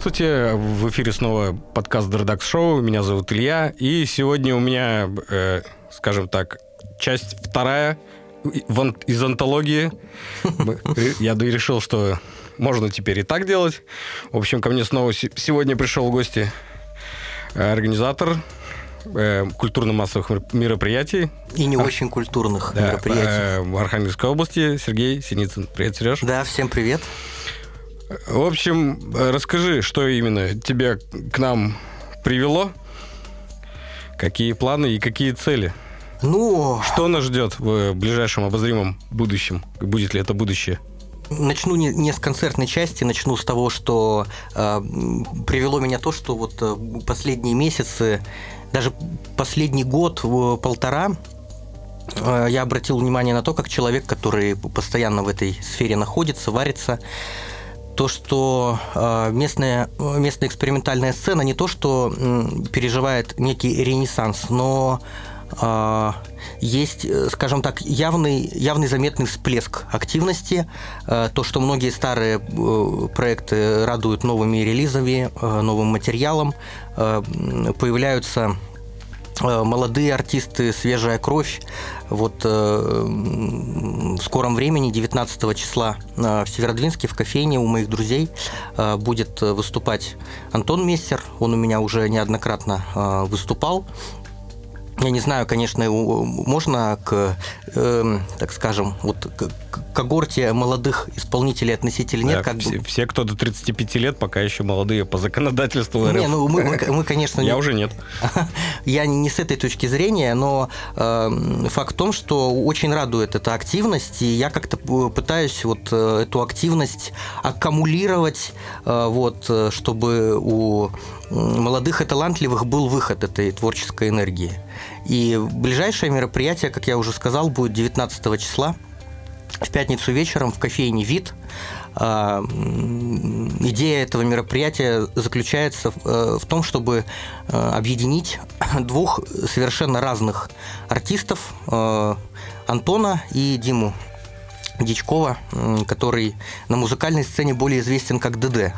Здравствуйте, в эфире снова подкаст Дредакс Шоу. Меня зовут Илья, и сегодня у меня, э, скажем так, часть вторая из антологии. Я решил, что можно теперь и так делать. В общем, ко мне снова сегодня пришел в гости э, организатор э, культурно-массовых мероприятий. И не а, очень культурных да, мероприятий. Э, в Архангельской области Сергей Синицын. Привет, Сереж. Да, всем привет. В общем, расскажи, что именно тебя к нам привело, какие планы и какие цели? Ну... Что нас ждет в ближайшем обозримом будущем? Будет ли это будущее? Начну не, не с концертной части, начну с того, что э, привело меня то, что вот э, последние месяцы, даже последний год, полтора, э, я обратил внимание на то, как человек, который постоянно в этой сфере находится, варится, то, что э, местная, местная экспериментальная сцена не то, что переживает некий ренессанс, но а, есть, э, скажем так, явный, явный заметный всплеск активности. Э, то, что многие старые э, проекты радуют новыми релизами, новым материалом, появляются молодые артисты, свежая кровь. Вот в скором времени, 19 числа в Северодвинске, в кофейне у моих друзей будет выступать Антон Мессер. Он у меня уже неоднократно выступал я не знаю, конечно, можно к, э, так скажем, вот к, когорте молодых исполнителей относительно нет. Да, как все, бы... все, кто до 35 лет, пока еще молодые по законодательству РФ. Не, ну мы, мы, мы конечно... Я уже нет. Я не с этой точки зрения, но э, факт в том, что очень радует эта активность, и я как-то пытаюсь вот э, эту активность аккумулировать, э, вот, э, чтобы у молодых и талантливых был выход этой творческой энергии. И ближайшее мероприятие, как я уже сказал, будет 19 числа в пятницу вечером в кофейне «Вид». А, идея этого мероприятия заключается в э, том, чтобы э, объединить двух совершенно разных артистов э, Антона и Диму Дичкова, который на музыкальной сцене более известен как ДД.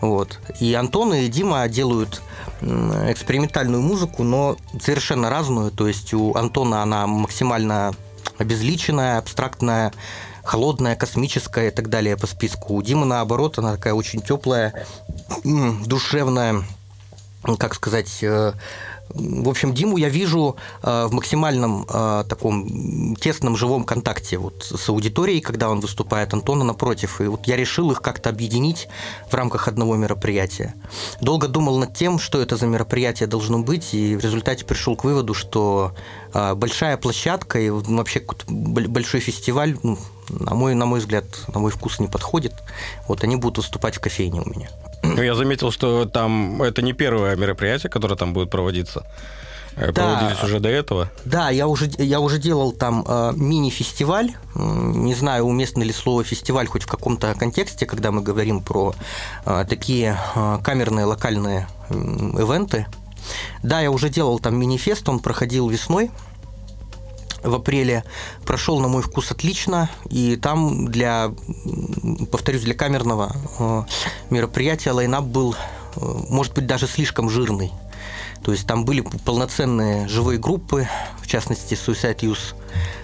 Вот. И Антон и Дима делают экспериментальную музыку, но совершенно разную. То есть у Антона она максимально обезличенная, абстрактная, холодная, космическая и так далее по списку. У Димы, наоборот, она такая очень теплая, душевная, как сказать, э, в общем, Диму я вижу э, в максимальном э, таком тесном живом контакте вот с аудиторией, когда он выступает, Антона напротив. И вот я решил их как-то объединить в рамках одного мероприятия. Долго думал над тем, что это за мероприятие должно быть, и в результате пришел к выводу, что э, большая площадка и вообще большой фестиваль, ну, на мой, на мой взгляд, на мой вкус не подходит. Вот они будут выступать в кофейне у меня. Ну, я заметил, что там это не первое мероприятие, которое там будет проводиться. Э, да, Проводились уже до этого? Да, я уже, я уже делал там э, мини-фестиваль. Не знаю, уместно ли слово фестиваль хоть в каком-то контексте, когда мы говорим про э, такие э, камерные локальные э, ивенты. Да, я уже делал там мини-фест, он проходил весной в апреле прошел, на мой вкус, отлично. И там для, повторюсь, для камерного э, мероприятия лайнап был, э, может быть, даже слишком жирный. То есть там были полноценные живые группы, в частности, Suicide Youth.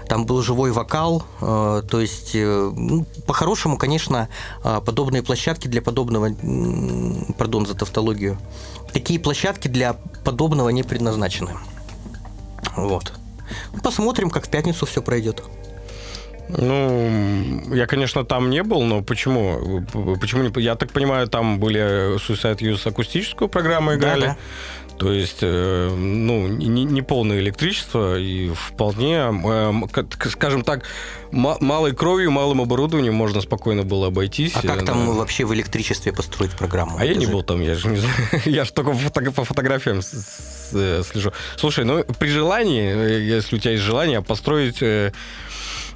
Там был живой вокал. Э, то есть, ну, по-хорошему, конечно, подобные площадки для подобного, пардон за тавтологию, такие площадки для подобного не предназначены. Вот. Посмотрим, как в пятницу все пройдет. Ну, я, конечно, там не был, но почему? Почему не? Я так понимаю, там были Suicide Youth акустическую программу играли. Да, да. То есть, э, ну, не, не полное электричество и вполне, э, скажем так, малой кровью, малым оборудованием можно спокойно было обойтись. А как там вообще в электричестве построить программу? А я не был там, я же не знаю. Я же только по фотографиям слежу. Слушай, ну, при желании, если у тебя есть желание, построить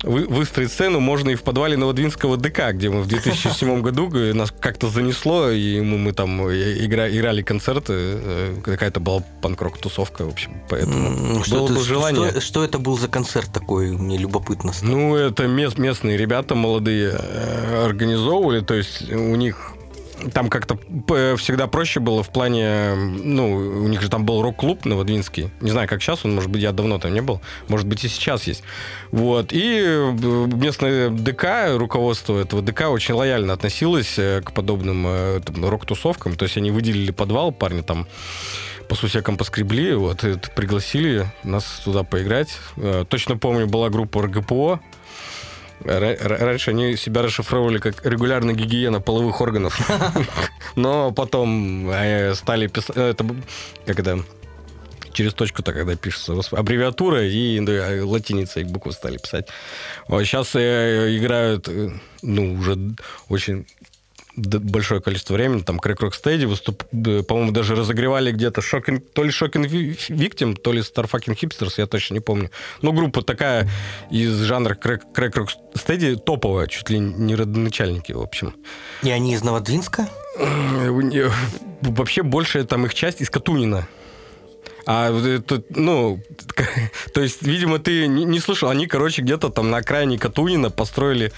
выстроить сцену можно и в подвале Новодвинского ДК, где мы в 2007 году нас как-то занесло, и мы, мы там игра, играли концерты, э, какая-то была панк-рок-тусовка, в общем, поэтому что было бы желание. Что, что это был за концерт такой, мне любопытно стало. Ну, это мест, местные ребята молодые э, организовывали, то есть у них там как-то всегда проще было в плане, ну, у них же там был рок-клуб Новодвинский. Не знаю, как сейчас он, может быть, я давно там не был. Может быть, и сейчас есть. Вот. И э, местное ДК, руководство этого ДК очень лояльно относилось э, к подобным э, рок-тусовкам. То есть они выделили подвал, парни там по сусекам поскребли, вот, пригласили нас туда поиграть. Точно помню, была группа РГПО, Раньше они себя расшифровывали как регулярная гигиена половых органов. Но потом э, стали писать... Э, это как это через точку-то, когда пишется аббревиатура и да, латиницей буквы стали писать. Сейчас э, играют, ну, уже очень большое количество времени, там, Rock Steady, выступ... по-моему, даже разогревали где-то Shocking... то ли Shocking Victim, то ли Starfucking Hipsters, я точно не помню. Но группа такая из жанра Rock Steady топовая, чуть ли не родоначальники, в общем. И они из Новодвинска? Вообще большая там их часть из Катунина. А это, ну, то есть, видимо, ты не, не слышал. Они, короче, где-то там на окраине Катунина построили,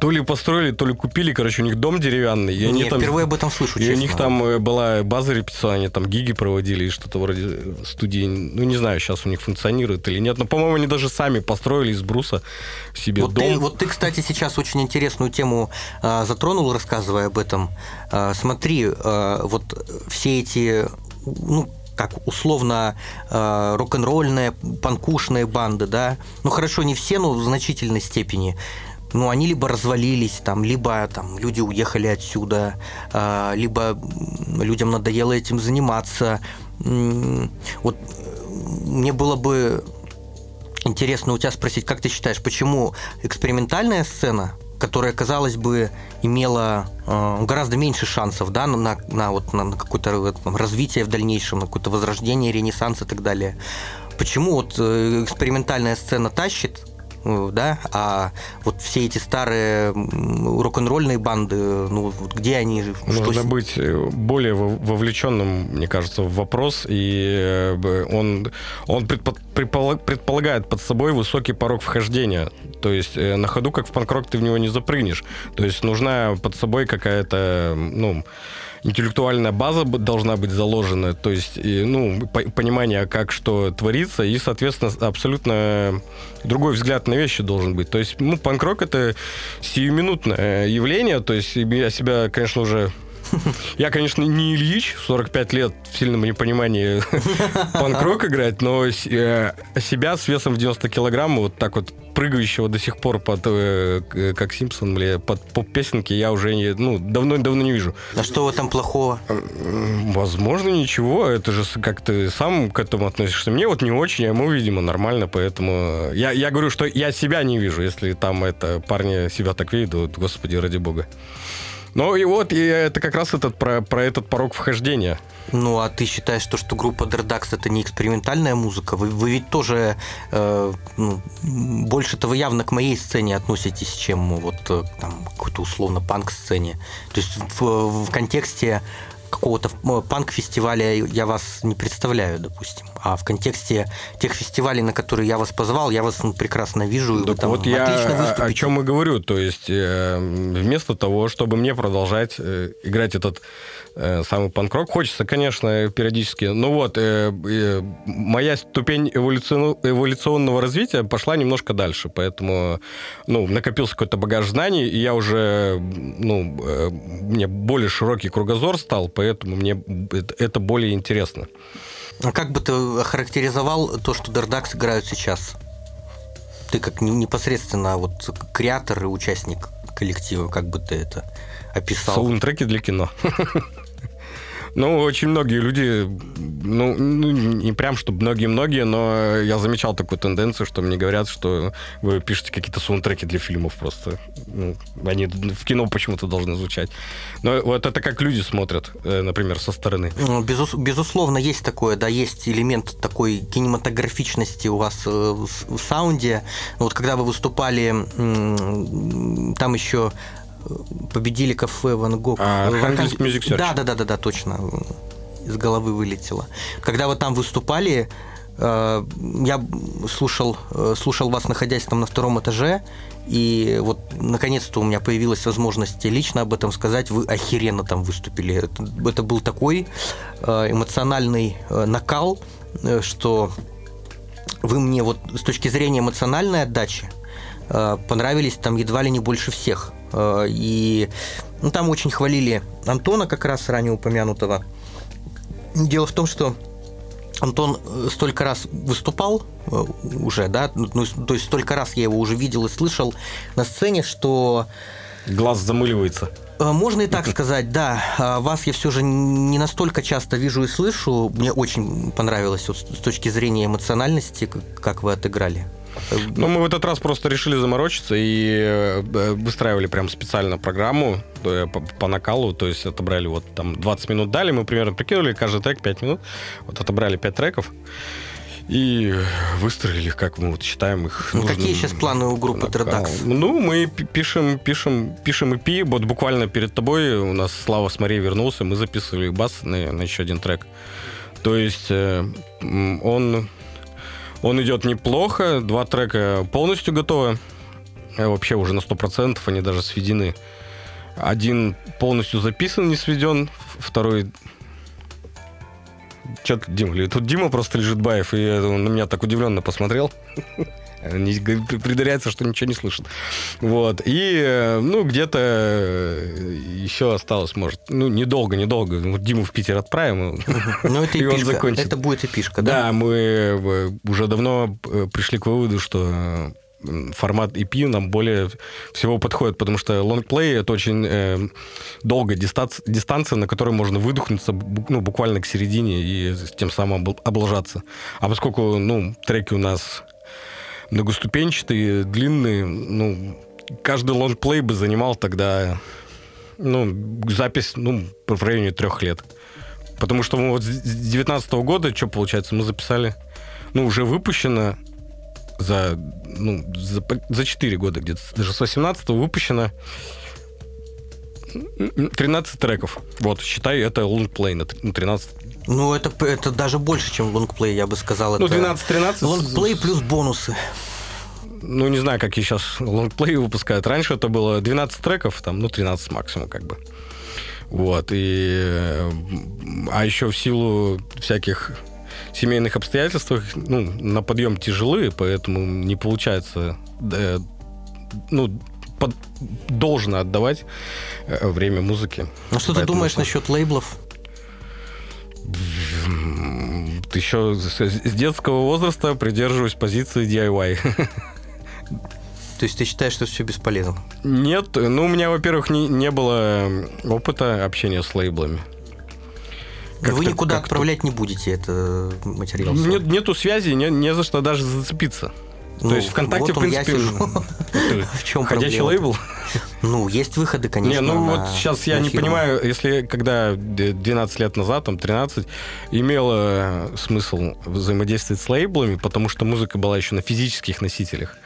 то ли построили, то ли купили, короче, у них дом деревянный. И Нет, они там, впервые об этом слышу, И честно. у них там э, была база репетиционная, они там гиги проводили и что-то вроде студии. Ну, не знаю, сейчас у них функционирует или нет. Но, по-моему, они даже сами построили из бруса себе вот дом. Ты, вот ты, кстати, сейчас очень интересную тему а, затронул, рассказывая об этом. А, смотри, а, вот все эти ну, как условно э, рок-н-ролльные, панкушные банды, да, ну хорошо, не все, но в значительной степени, ну, они либо развалились, там, либо там люди уехали отсюда, э, либо людям надоело этим заниматься. Вот мне было бы интересно у тебя спросить, как ты считаешь, почему экспериментальная сцена которая, казалось бы, имела э, гораздо меньше шансов да, на, на, вот, на, какое-то развитие в дальнейшем, на какое-то возрождение, ренессанс и так далее. Почему вот э, экспериментальная сцена тащит, да, а вот все эти старые рок-н-ролльные банды, ну, вот где они? Нужно что... быть э, более вовлеченным, мне кажется, в вопрос, и э, он, он предполагает под собой высокий порог вхождения, то есть на ходу, как в панк-рок, ты в него не запрыгнешь, то есть нужна под собой какая-то, ну, интеллектуальная база должна быть заложена, то есть, ну, понимание, как что творится, и, соответственно, абсолютно другой взгляд на вещи должен быть. То есть, ну, панк-рок это сиюминутное явление, то есть я себя, конечно, уже я, конечно, не Ильич, 45 лет в сильном непонимании панк-рок играть, но э, себя с весом в 90 килограмм, вот так вот прыгающего до сих пор под, э, как Симпсон, бля, под поп-песенки я уже не, ну, давно-давно не вижу. А что в этом плохого? Возможно, ничего. Это же как ты сам к этому относишься. Мне вот не очень, а ему, видимо, нормально, поэтому... Я, я говорю, что я себя не вижу, если там это парни себя так видят, господи, ради бога. Ну и вот, и это как раз этот, про, про этот порог вхождения. Ну, а ты считаешь, что, что группа Derdax это не экспериментальная музыка? Вы, вы ведь тоже э, ну, больше-то вы явно к моей сцене относитесь, чем вот э, там какой-то условно панк-сцене. То есть в, в контексте какого-то панк-фестиваля я вас не представляю, допустим. А в контексте тех фестивалей, на которые я вас позвал, я вас ну, прекрасно вижу. Так там вот я о, о чем и говорю. То есть э, вместо того, чтобы мне продолжать э, играть этот Э, самый панк-рок. Хочется, конечно, периодически. Но вот, э, э, моя ступень эволюцион... эволюционного развития пошла немножко дальше. Поэтому, ну, накопился какой-то багаж знаний, и я уже, ну, э, мне более широкий кругозор стал, поэтому мне это более интересно. А как бы ты охарактеризовал то, что Дардакс играют сейчас? Ты как непосредственно вот креатор и участник коллектива, как бы ты это описал? Саундтреки для кино. Ну, очень многие люди, ну, ну не прям, что многие-многие, но я замечал такую тенденцию, что мне говорят, что вы пишете какие-то саундтреки для фильмов просто. Ну, они в кино почему-то должны звучать. Но вот это как люди смотрят, э, например, со стороны. Ну, безус, безусловно, есть такое, да, есть элемент такой кинематографичности у вас э, в саунде. Вот когда вы выступали, там еще победили кафе Ван Гог. А, Music Search. Да, да, да, да, да, точно. Из головы вылетело. Когда вы там выступали, Э, я слушал, э, слушал вас, находясь там на втором этаже, и вот наконец-то у меня появилась возможность лично об этом сказать. Вы охеренно там выступили. Это, это был такой э, эмоциональный накал, что вы мне вот с точки зрения эмоциональной отдачи понравились там едва ли не больше всех. И ну, там очень хвалили Антона, как раз ранее упомянутого. Дело в том, что Антон э, столько раз выступал э, уже, да, ну, то есть столько раз я его уже видел и слышал на сцене, что... Глаз замыливается. Э, можно и так сказать, да. А вас я все же не настолько часто вижу и слышу. Мне очень понравилось вот, с точки зрения эмоциональности, как вы отыграли. Ну, мы в этот раз просто решили заморочиться и э, выстраивали прям специально программу э, по, накалу, то есть отобрали вот там 20 минут дали, мы примерно прикинули, каждый трек 5 минут, вот отобрали 5 треков, и выстроили, как мы вот считаем их. Ну, какие сейчас планы у группы Тредаx? Ну, мы пишем, пишем, пишем EP. Вот буквально перед тобой у нас Слава с Марией вернулся, мы записывали бас на, на еще один трек. То есть э, он он идет неплохо, два трека полностью готовы. Э, вообще уже на 100%, они даже сведены. Один полностью записан, не сведен, второй... Че-то Дима, тут Дима просто лежит Баев, и он на меня так удивленно посмотрел. не притворяется, что ничего не слышит. Вот. И, э, ну, где-то э, еще осталось, может, ну, недолго, недолго. Вот Диму в Питер отправим, ну, это и он закончит. Это будет эпишка, да? Да, мы э, уже давно пришли к выводу, что формат EP нам более всего подходит, потому что лонгплей — это очень э, долгая дистанция, дистанция, на которой можно выдохнуться ну, буквально к середине и тем самым облажаться. А поскольку ну, треки у нас многоступенчатые, длинные. Ну, каждый лонгплей бы занимал тогда ну, запись ну, в районе трех лет. Потому что мы вот с 19 года, что получается, мы записали, ну, уже выпущено за, ну, за, за 4 года где-то, даже с 18 выпущено 13 треков. Вот, считай, это лонгплей на 13 ну, это, это даже больше, чем лонгплей, я бы сказал. Ну, 12-13. Лонгплей плюс бонусы. Ну, не знаю, как и сейчас лонгплей выпускают. Раньше это было 12 треков, там, ну, 13 максимум, как бы. Вот, и... А еще в силу всяких семейных обстоятельств, ну, на подъем тяжелые, поэтому не получается, э, ну, под, должно отдавать э, время музыке. А что Поэтому ты думаешь что... насчет лейблов? Еще с детского возраста придерживаюсь позиции DIY. То есть ты считаешь, что все бесполезно? Нет, ну у меня, во-первых, не, не было опыта общения с лейблами. Как Вы никуда отправлять не будете это материал? Нет, нету связи, не, не за что даже зацепиться. Ну, То есть ВКонтакте, вот в принципе, в чем ходячий лейбл. Ну, есть выходы, конечно. Не, ну на, вот сейчас я не понимаю, если когда 12 лет назад, там 13, имело смысл взаимодействовать с лейблами, потому что музыка была еще на физических носителях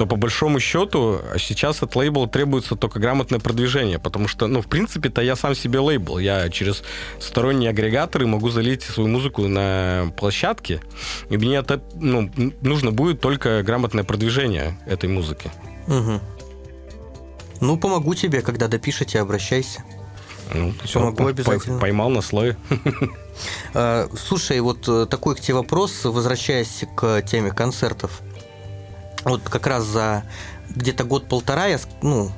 то по большому счету сейчас от лейбла требуется только грамотное продвижение, потому что, ну, в принципе-то я сам себе лейбл. Я через сторонние агрегаторы могу залить свою музыку на площадке, и мне это, ну, нужно будет только грамотное продвижение этой музыки. Угу. Ну, помогу тебе, когда допишете, обращайся. Ну, Помогу обязательно. Поймал на слое. А, слушай, вот э, такой к тебе вопрос, возвращаясь к теме концертов вот как раз за где-то год-полтора, я, ну,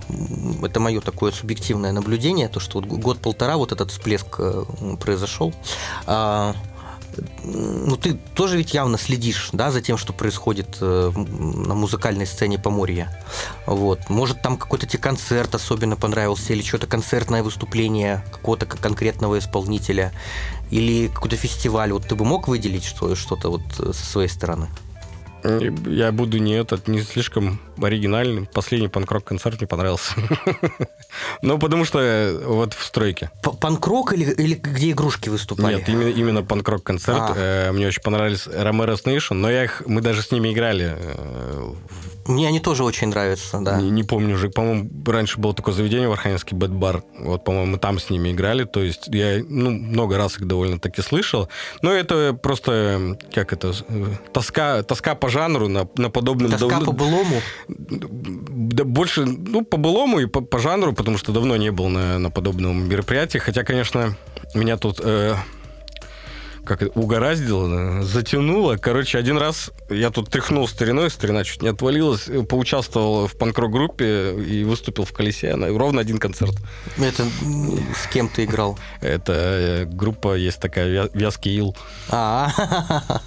это мое такое субъективное наблюдение, то, что вот год-полтора вот этот всплеск э, произошел. А, ну, ты тоже ведь явно следишь, да, за тем, что происходит э, на музыкальной сцене Поморья. Вот. Может, там какой-то тебе концерт особенно понравился, или что-то концертное выступление какого-то конкретного исполнителя, или какой-то фестиваль. Вот ты бы мог выделить что- что-то вот э, со своей стороны? Я буду не этот, не слишком оригинальным. Последний панк-рок концерт мне понравился. Ну, потому что э, вот в стройке. Панк-рок или, или где игрушки выступали? Нет, именно, именно панк-рок концерт. А. Э, мне очень понравились Romero Nation, но я их, мы даже с ними играли э, Мне они тоже очень нравятся, да. Не, не помню уже, по-моему, раньше было такое заведение в Архангельске, Бэт Бар. Вот, по-моему, мы там с ними играли. То есть я ну, много раз их довольно-таки слышал. Но это просто, как это, тоска, тоска по жанру на, на подобном... Тоска дав... по былому? Да больше, ну, по былому и по, по жанру, потому что давно не был на, на подобном мероприятии. Хотя, конечно, меня тут... Э, как это, угораздило, затянуло. Короче, один раз я тут тряхнул стариной, старина чуть не отвалилась, поучаствовал в панк-рок-группе и выступил в колесе. На ровно один концерт. Это с кем ты играл? Это э, группа есть такая, Вязкий Ил. А,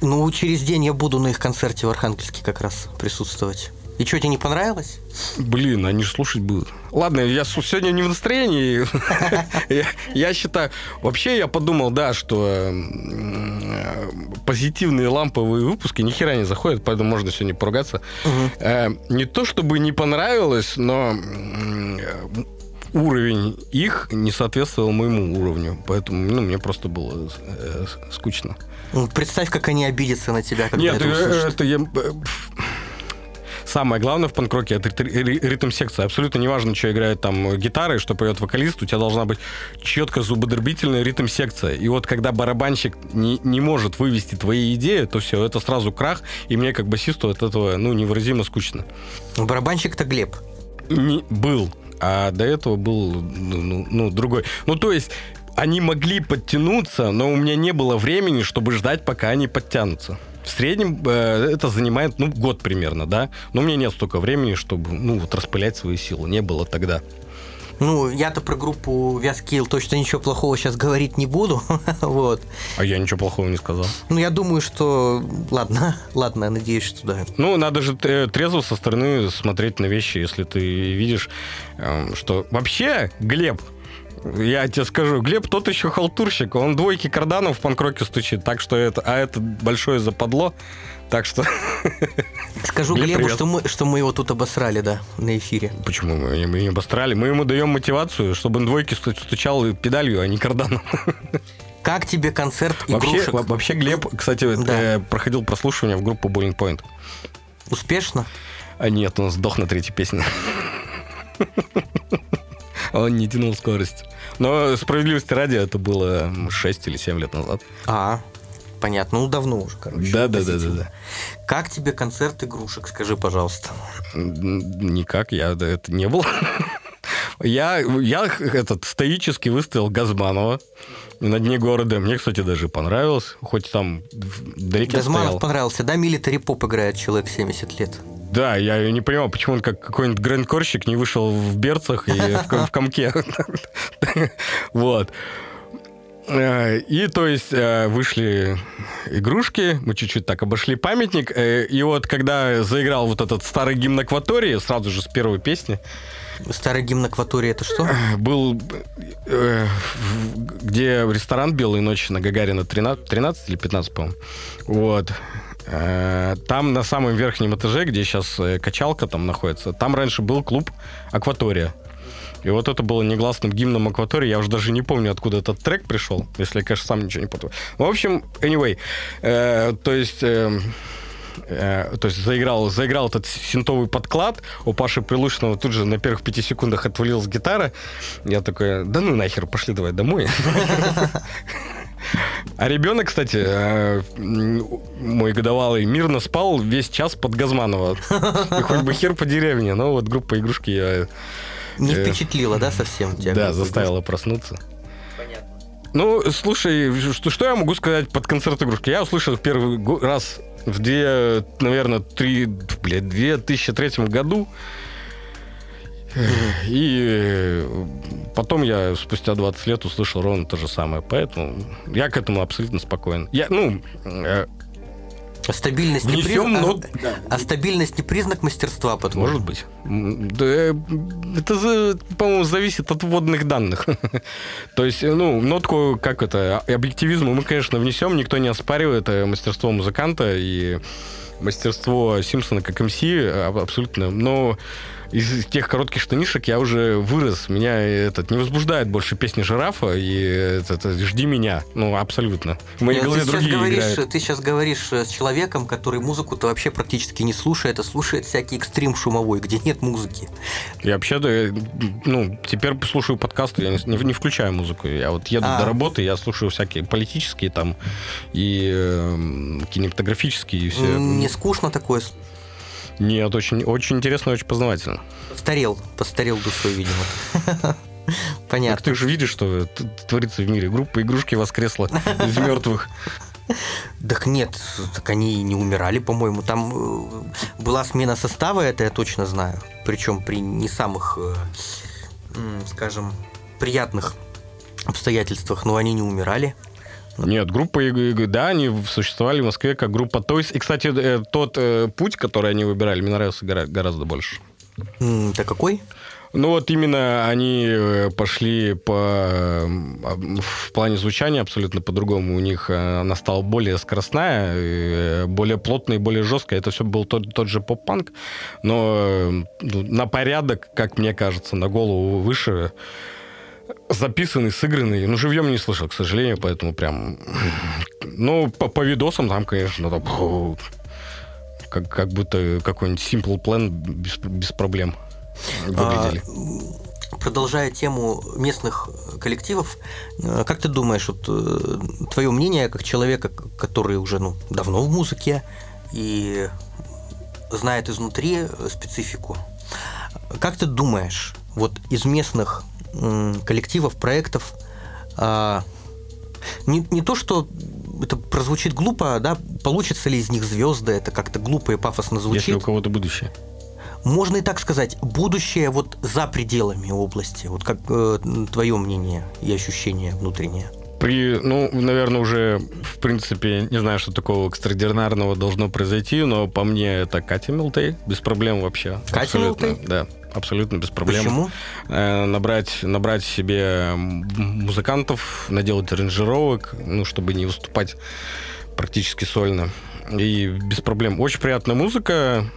ну, через день я буду на их концерте в Архангельске как раз присутствовать. И что, тебе не понравилось? Блин, они же слушать будут. Ладно, я сегодня не в настроении. Я считаю... Вообще я подумал, да, что позитивные ламповые выпуски ни хера не заходят, поэтому можно сегодня поругаться. Э, не то чтобы не понравилось, но уровень их не соответствовал моему уровню. Поэтому ну, мне просто было э, скучно. Ну, представь, как они обидятся на тебя, когда Нет, это, э, это я Самое главное в панк-роке это ритм-секция. Абсолютно неважно, что играет там гитара и что поет вокалист, у тебя должна быть четко зубодробительная ритм-секция. И вот когда барабанщик не, не может вывести твои идеи, то все, это сразу крах, и мне как басисту от этого ну, невыразимо скучно. Барабанщик-то Глеб. Не, был. А до этого был ну, ну, ну другой. Ну, то есть они могли подтянуться, но у меня не было времени, чтобы ждать, пока они подтянутся. В среднем э, это занимает, ну, год примерно, да. Но у меня нет столько времени, чтобы, ну, вот распылять свои силы. Не было тогда. Ну, я-то про группу Вязкил точно ничего плохого сейчас говорить не буду. вот. А я ничего плохого не сказал. Ну, я думаю, что... Ладно, ладно, я надеюсь, что да. Ну, надо же трезво со стороны смотреть на вещи, если ты видишь, эм, что... Вообще, Глеб, я тебе скажу, Глеб тот еще халтурщик. Он двойки карданов в панкроке стучит. Так что это... А это большое западло. Так что... Скажу Глеб, Глебу, что мы, что мы его тут обосрали, да, на эфире. Почему мы его не обосрали? Мы ему даем мотивацию, чтобы он двойки стучал педалью, а не карданом. Как тебе концерт игрушек? Вообще, вообще Глеб, кстати, да. э, проходил прослушивание в группу Boiling Point. Успешно? А нет, он сдох на третьей песне. Он не тянул скорость. Но справедливости ради это было 6 или 7 лет назад. А, понятно. Ну, давно уже, короче. Да, да, да, да, да. Как тебе концерт игрушек, скажи, пожалуйста? Никак, я это не был. Я, я этот стоически выставил Газманова на дне города. Мне, кстати, даже понравилось, хоть там вдалеке Газманов стоял. понравился, да? Милитари поп играет человек 70 лет. Да, я не понимал, почему он как какой-нибудь грандкорщик не вышел в берцах и в комке. Вот. Э, и, то есть, э, вышли игрушки, мы чуть-чуть так обошли памятник, э, и вот когда заиграл вот этот старый гимн Акватории, сразу же с первой песни, Старый гимн Акватории это что? Был, где ресторан «Белые ночи» на Гагарина 13, 13 или 15, по-моему. Вот. Э, там на самом верхнем этаже, где сейчас э, качалка там находится, там раньше был клуб «Акватория». И вот это было негласным гимном акватории. Я уже даже не помню, откуда этот трек пришел, если я, конечно, сам ничего не помню. Ну, в общем, anyway, э, то есть... Э, э, то есть заиграл, заиграл этот синтовый подклад, у Паши Прилучного тут же на первых пяти секундах отвалилась гитара. Я такой, да ну нахер, пошли давай домой. А ребенок, кстати, э, мой годовалый, мирно спал весь час под Газманова. И хоть бы хер по деревне, но вот группа игрушки я... Не э, впечатлила, да, совсем тебя? Да, заставила проснуться. Понятно. Ну, слушай, что, что я могу сказать под концерт игрушки? Я услышал в первый раз в две, наверное, три, блядь, 2003 году. И э, потом я спустя 20 лет услышал ровно то же самое. Поэтому я к этому абсолютно спокоен. Я, ну, э, а стабильность, не признак, но... а, а стабильность не признак мастерства, по-твоему? Может быть. Да, э, это, по-моему, зависит от вводных данных. То есть, ну, нотку, как это, объективизма мы, конечно, внесем, никто не оспаривает мастерство музыканта и мастерство Симпсона как МС абсолютно. Но из тех коротких штанишек я уже вырос. Меня этот не возбуждает больше песни жирафа и этот, жди меня. Ну, абсолютно. В моей голове ты другие говоришь, играют. Ты сейчас говоришь с человеком, который музыку-то вообще практически не слушает, а слушает всякий экстрим шумовой, где нет музыки. Я вообще, ну, теперь слушаю подкасты, я не, не включаю музыку. Я вот еду а. до работы, я слушаю всякие политические там и э, кинематографические и все. Не скучно такое нет, очень, очень интересно, очень познавательно. Постарел, постарел душой, видимо. Понятно. Так ты же видишь, что творится в мире. Группа игрушки воскресла из мертвых. Так нет, так они не умирали, по-моему. Там э, была смена состава, это я точно знаю. Причем при не самых, э, скажем, приятных обстоятельствах, но они не умирали. Нет, группа да, они существовали в Москве как группа То есть, И, кстати, э, тот э, путь, который они выбирали, мне нравился гораздо больше. Это какой? Ну вот именно они э, пошли по в плане звучания абсолютно по-другому. У них она стала более скоростная, более плотная и более жесткая. Это все был тот, тот же поп-панк, но на порядок, как мне кажется, на голову выше записанный, сыгранный. Ну, живьем не слышал, к сожалению, поэтому прям... Ну, по, по видосам там, конечно, там, как, как будто какой-нибудь Simple Plan без, без проблем выглядели. А, продолжая тему местных коллективов, э, как ты думаешь, вот э, твое мнение как человека, который уже ну, давно в музыке и знает изнутри специфику, как ты думаешь, вот из местных коллективов, проектов. А, не, не то, что это прозвучит глупо, да, получится ли из них звезды, это как-то глупо и пафосно звучит. Если у кого-то будущее. Можно и так сказать, будущее вот за пределами области. Вот как э, твое мнение и ощущение внутреннее? При, ну, наверное, уже, в принципе, не знаю, что такого экстраординарного должно произойти, но по мне это Катя Милтей, без проблем вообще. Катя Милтей? Да абсолютно без проблем. Почему? Э, набрать, набрать себе музыкантов, наделать аранжировок, ну, чтобы не выступать практически сольно. И без проблем. Очень приятная музыка,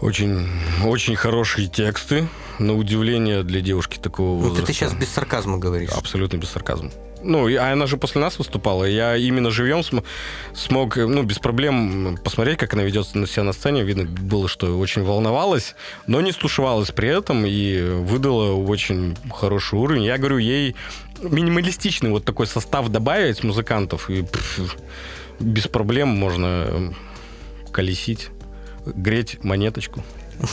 очень, очень хорошие тексты, на удивление для девушки такого возраста. Ну, ты сейчас без сарказма говоришь. Абсолютно без сарказма. Ну, а она же после нас выступала. Я именно живьем см- смог, ну, без проблем посмотреть, как она ведет себя на сцене. Видно было, что очень волновалась, но не стушевалась при этом и выдала очень хороший уровень. Я говорю, ей минималистичный вот такой состав добавить музыкантов, и пфф, без проблем можно колесить, греть монеточку.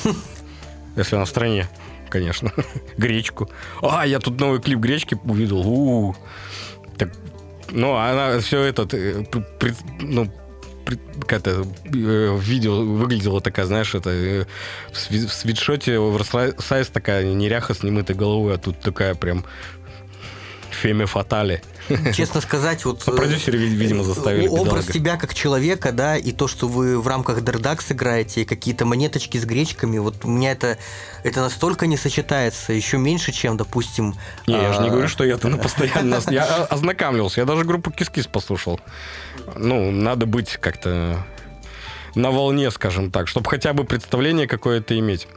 Если она в стране конечно. Гречку. А, я тут новый клип гречки увидел. У-у-у. Так, ну, она все это, э, ну, какая-то э, видео выглядела такая, знаешь, это э, в свитшоте оверсайз такая неряха с немытой головой, а тут такая прям femme fatale. Честно сказать, вот... Ну, продюсеры, видимо, э, заставили Образ тебя как человека, да, и то, что вы в рамках der Ducks играете, и какие-то монеточки с гречками, вот у меня это, это настолько не сочетается, еще меньше, чем, допустим... Не, я же не а, говорю, что я-то на постоянно... Я ознакомился, я даже группу Кис-кис послушал. Ну, надо быть как-то на волне, скажем так, чтобы хотя бы представление какое-то иметь.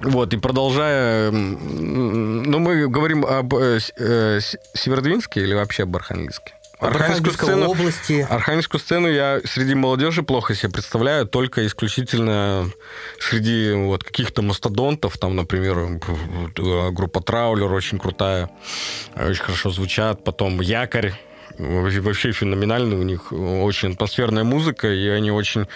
Вот, и продолжая, ну, мы говорим об э, э, Северодвинске или вообще об Архангельске? Архангельскую сцену, области. Архангельскую сцену я среди молодежи плохо себе представляю, только исключительно среди вот каких-то мастодонтов, там, например, группа Траулер очень крутая, очень хорошо звучат, потом Якорь, вообще феноменальный, у них очень атмосферная музыка, и они очень,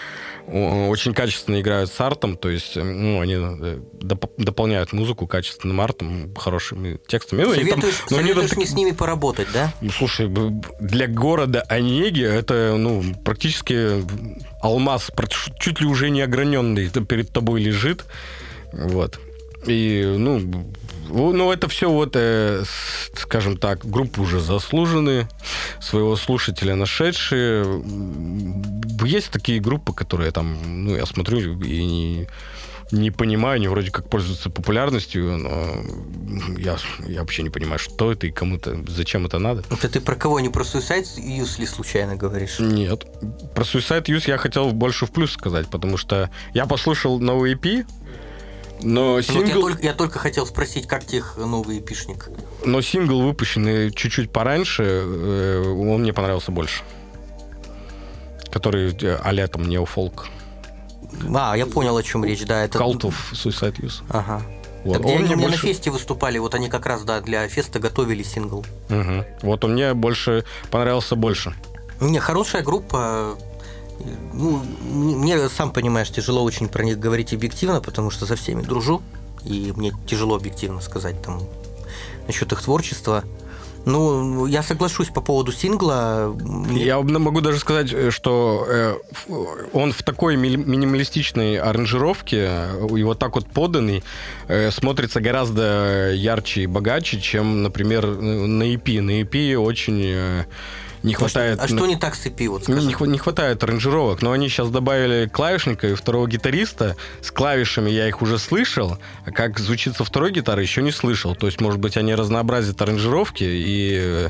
очень качественно играют с артом, то есть ну, они э, доп- дополняют музыку качественным артом, хорошими текстами. Ну, советуешь там, советуешь мне с ними поработать, да? Ну, слушай, для города Онеги это ну, практически алмаз, чуть ли уже не ограненный, перед тобой лежит. Вот. И, ну, ну, это все вот, э, скажем так, группы уже заслуженные, своего слушателя нашедшие. Есть такие группы, которые там, ну, я смотрю и не, не понимаю, они вроде как пользуются популярностью, но я, я вообще не понимаю, что это и кому-то, зачем это надо. Это ты про кого, не про Suicide Use ли случайно говоришь? Нет. Про Suicide Use я хотел больше в плюс сказать, потому что я послушал новый EP, Но Ну, вот сингл, я, только, я только хотел спросить, как тех новый эпишник? но сингл, выпущенный чуть-чуть пораньше, э, он мне понравился больше. Который э, а-ля там неофолк. А, я понял, о чем речь, да. Это... Cult of Suicide Use. Ага. Вот. Так где Он они у меня больше- на фесте выступали, вот они как раз, да, для феста готовили сингл. Мгм. Вот он мне больше понравился больше. Не, хорошая группа. Ну, мне, сам понимаешь, тяжело очень про них говорить объективно, потому что со всеми дружу, и мне тяжело объективно сказать там насчет их творчества. Ну, я соглашусь по поводу сингла. Я могу даже сказать, э, что э, он в такой ми- минималистичной аранжировке э, и вот так вот поданный э, смотрится гораздо ярче и богаче, чем, например, на EP. На EP очень э, не хватает... А что не так с EP, вот Не, скажи? не не хватает аранжировок, но они сейчас добавили клавишника и второго гитариста. С клавишами я их уже слышал, а как звучит со второй гитары, еще не слышал. То есть, может быть, они разнообразят аранжировки, и э,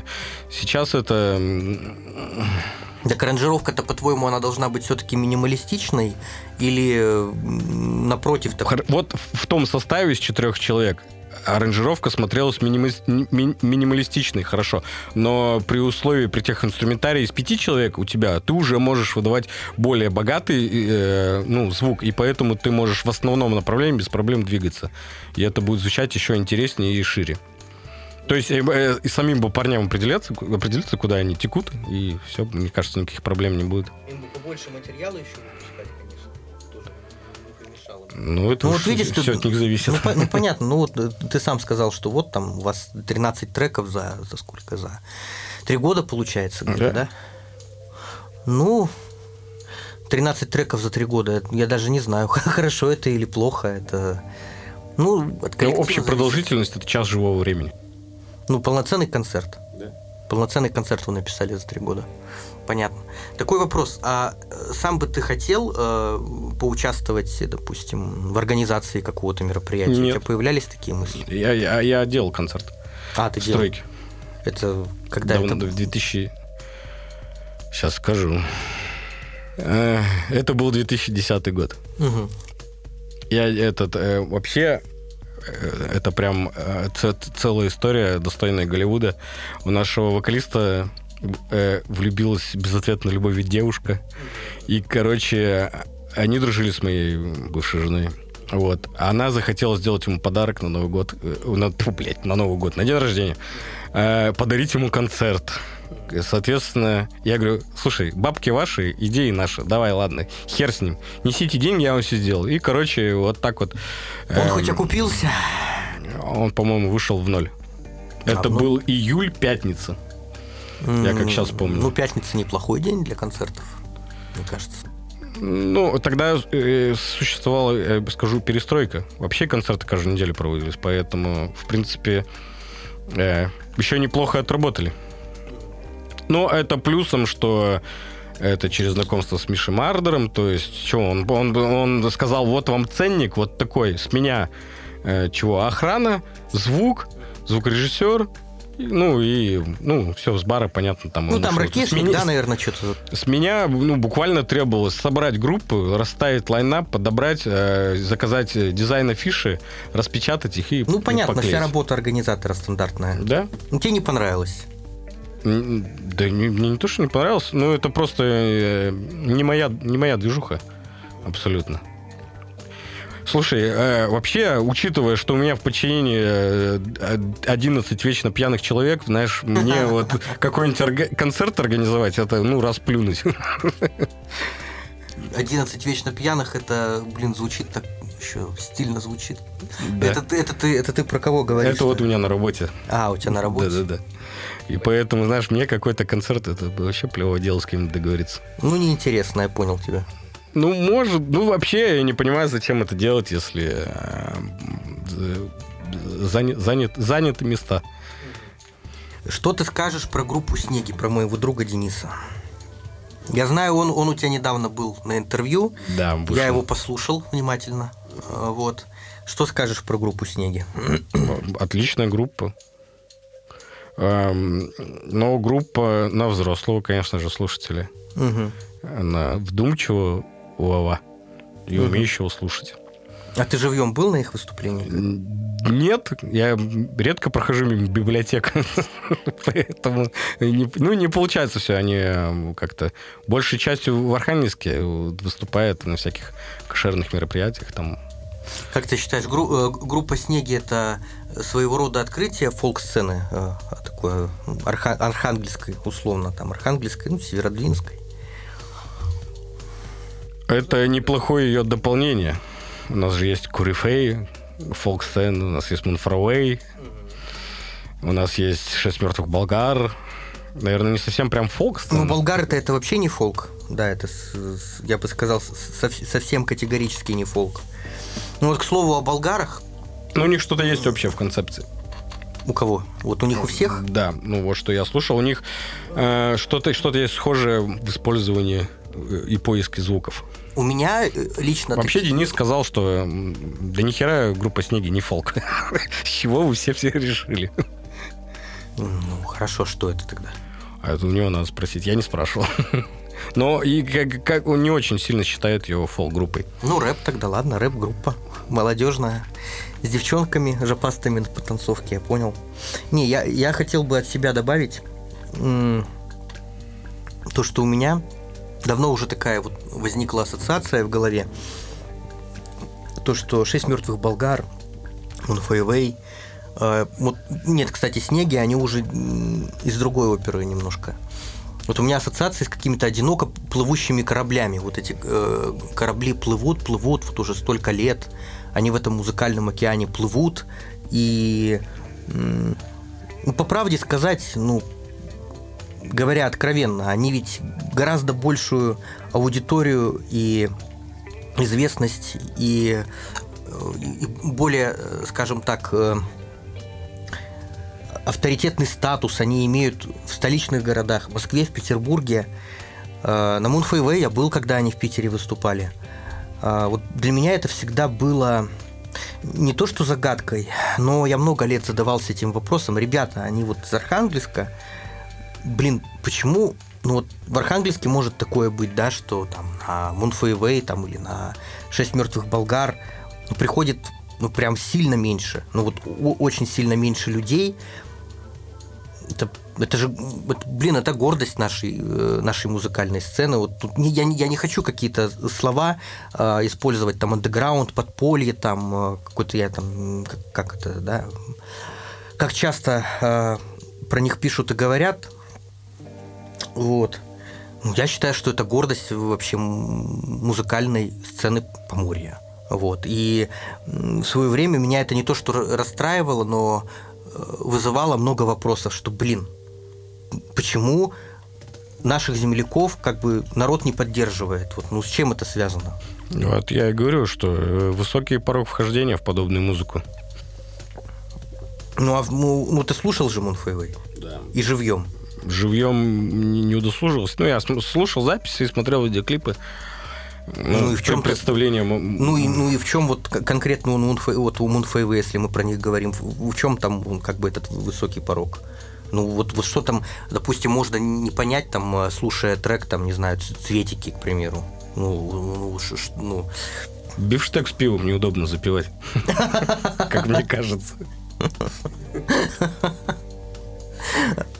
сейчас это... Так аранжировка-то, по-твоему, она должна быть все-таки минималистичной или м, напротив хор- Вот в том составе из четырех человек аранжировка смотрелась минималис- ми- минималистичной, хорошо. Но при условии, при тех инструментарии из пяти человек у тебя, ты уже можешь выдавать более богатый э, ну, звук, и поэтому ты можешь в основном направлении без проблем двигаться. И это будет звучать еще интереснее и шире. То есть э, э, и самим бы парням определяться, определиться, куда они текут, и все, мне кажется, никаких проблем не будет. Им бы побольше материала еще бы. Ну, это Ну, вот видишь, все ты- от них зависит. Ну, по- ну, понятно, ну вот э, ты сам сказал, что вот там у вас 13 треков за, за сколько? За три года получается, где-то, Да. да? Ну, 13 треков за три года, я даже не знаю, хорошо это или плохо, это... Ну, от Ну, общая зависит. продолжительность это час живого времени. Ну, полноценный концерт. Полноценный концерт вы написали за три года. Понятно. Такой вопрос. А э, сам бы ты хотел э, поучаствовать, допустим, в организации какого-то мероприятия? У Нет. тебя появлялись такие мысли? Я, я, я делал концерт А, ты в делал? стройке. Это когда Давно, это? в 2000... Сейчас скажу. Э, Это был 2010 год. Мгм. Я этот э, вообще э, это прям целая история достойная Голливуда. У нашего вокалиста э, влюбилась безответно любовью девушка. И, короче, они дружили с моей бывшей женой. Вот. Она захотела сделать ему подарок на Новый год. э, На, тьфу, блядь, на Новый год, на день рождения. Э, подарить ему концерт. Соответственно, я говорю, слушай, бабки ваши, идеи наши, давай, ладно, хер с ним. Несите деньги, я вам все сделал. И, короче, вот так вот. Он эм, хоть окупился? Он, по-моему, вышел в ноль. Это ну. был июль, пятница. Я как щас помню. Ну, пятница неплохой день для концертов, мне кажется. Ну, тогда э, существовала, я бы скажу, перестройка. Вообще концерты каждую неделю проводились, поэтому, в принципе, э, еще неплохо отработали. Но это плюсом, что это через знакомство с Мишей Мардером, то есть, что он, он, он сказал, вот вам ценник, вот такой, с меня, э, чего, охрана, звук, звукорежиссер, ну и, ну, все, с бара, понятно, там... Ну, там ракешник, Смени- да, наверное, что-то. с меня ну, буквально требовалось собрать группу, расставить лайнап, подобрать, э, заказать дизайн афиши, распечатать их и Ну, понятно, поклеить. вся работа организатора стандартная. Да? Ну, тебе не понравилось? Да не- мне не то, что не понравилось, но это просто э, не, моя, не моя движуха. Абсолютно. Слушай, э, вообще, учитывая, что у меня в подчинении э, 11 вечно пьяных человек, знаешь, мне вот какой-нибудь орга- концерт организовать, это, ну, расплюнуть. 11 вечно пьяных, это, блин, звучит так еще стильно звучит. Да. Это, ты, это, ты, это ты про кого говоришь? Это вот у меня на работе. А, у тебя на работе? Да-да-да. И поэтому, знаешь, мне какой-то концерт, это вообще плевое дело с кем-то договориться. Ну, неинтересно, я понял тебя. Ну, может, ну, вообще, я не понимаю, зачем это делать, если э, з- занят, занят- заняты места. Что ты скажешь про группу «Снеги», про моего друга Дениса? Я знаю, он, он у тебя недавно был на интервью. Да, вышел. Я его послушал внимательно. А, Вот. Что скажешь про группу «Снеги»? Отличная группа. Эм, Но группа на взрослого, конечно же, слушателя. Мгм. На вдумчивого и умеющего слушать. А ты живьем был на их выступлении? Нет, я редко прохожу мимо библиотек, поэтому не, ну, не получается все. Они э, как-то большей частью в Архангельске выступают на всяких кошерных мероприятиях. Там. Как ты считаешь, гру- э, группа «Снеги» — это своего рода открытие фолк-сцены, э, такое арха- архангельской, условно, там, архангельской, ну, северодвинской? Это неплохое ее дополнение. У нас же есть Курифей, фолк-сцен, у нас есть Мунфрауэй, у нас есть Шесть мертвых болгар. Наверное, не совсем прям фолк. Ну, болгар это, вообще не фолк. Да, это, я бы сказал, совсем категорически не фолк. Ну вот, к слову, о болгарах. Ну, у них что-то есть общее в концепции. У кого? Вот у них у всех? Да, ну вот что я слушал, у них э, что-то что есть схожее в использовании и поиске звуков. У меня э, лично... Вообще такие... Денис сказал, что да нихера группа Снеги не фолк. С чего вы все все решили? Ну, хорошо, что это тогда? А это у него надо спросить, я не спрашивал. Но и как, как он не очень сильно считает его фолк-группой. Ну, рэп тогда, ладно, рэп-группа. Молодежная. С девчонками, жопастыми по танцовке, я понял. Не, я, я хотел бы от себя добавить то, что у меня давно уже такая вот возникла ассоциация в голове. То, что «Шесть мертвых болгар», «Мунфэйвэй», э, вот, нет, кстати, «Снеги», они уже из другой оперы немножко. Вот у меня ассоциации с какими-то одиноко плывущими кораблями. Вот эти э, корабли плывут, плывут вот уже столько лет. Они в этом музыкальном океане плывут. И, э, по правде сказать, ну, говоря откровенно, они ведь гораздо большую аудиторию и известность и, и более, скажем так, э, авторитетный статус они имеют в столичных городах, в Москве, в Петербурге. Э, на Мунфейвей я был, когда они в Питере выступали. Э, вот для меня это всегда было не то что загадкой, но я много лет задавался этим вопросом. Ребята, они вот из Архангельска, блин, почему ну вот в Архангельске может такое быть, да, что там на Мунфейвей там или на Шесть мертвых болгар ну, приходит ну прям сильно меньше, ну вот очень сильно меньше людей. Это, это же, это, блин, это гордость нашей, э, нашей музыкальной сцены. Вот тут не, я, я не хочу какие-то слова э, использовать, там, андеграунд, подполье, там, э, какой-то я там, как, как это, да, как часто э, про них пишут и говорят, вот. Ну, я считаю, что это гордость вообще музыкальной сцены Поморья. Вот. И в свое время меня это не то, что расстраивало, но э, вызывало много вопросов, что, блин, почему наших земляков как бы народ не поддерживает? Вот, ну, с чем это связано? Вот я и говорю, что э, высокий порог вхождения в подобную музыку. Ну, а ну, ну ты слушал же Мунфейвей? Да. И живьем? Живьем не, удосужился. Ну, я слушал записи и смотрел видеоклипы. Ну, ну и в чем представление? Ну и, ну и в чем вот конкретно у Мунфей, вот у Мунфейва, если мы про них говорим, в, чем там как бы этот высокий порог? Ну вот, вот что там, допустим, можно не понять, там, э, слушая трек, там, не знаю, цветики, к примеру. Ну, ну, ш, ну. Бифштег с пивом неудобно запивать, как мне кажется.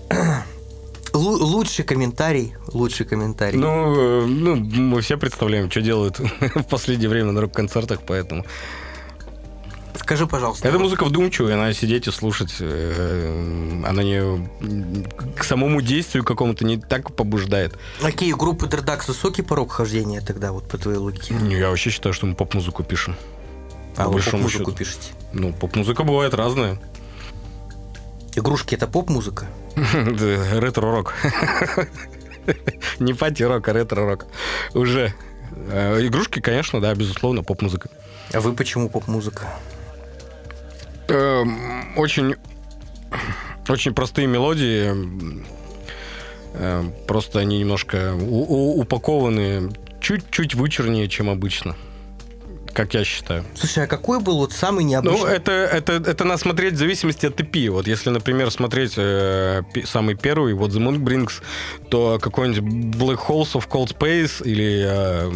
лучший комментарий, лучший комментарий. Ну, э, ну, мы все представляем, что делают в последнее время на рок-концертах, поэтому... Скажи, пожалуйста. Эта музыка вдумчивая, она сидеть и слушать, э, она не к самому действию какому-то не так побуждает. Какие группы Дердакс высокий порог хождения тогда, вот по твоей логике? Я вообще считаю, что мы поп-музыку пишем. А вы поп-музыку пишете? Ну, поп-музыка бывает разная. Игрушки это поп-музыка? Ретро-рок. Не пати-рок, а ретро-рок. Уже. Э, игрушки, конечно, да, безусловно, поп-музыка. А вы почему поп-музыка? Эм, очень, очень простые мелодии. Эм, просто они немножко упакованы чуть-чуть вычернее, чем обычно. Как я считаю. Слушай, а какой был вот самый необычный? Ну, это, это, это надо смотреть в зависимости от EP. Вот если, например, смотреть э, самый первый, вот The Moon Brings, то какой-нибудь Black Holes of Cold Space или э,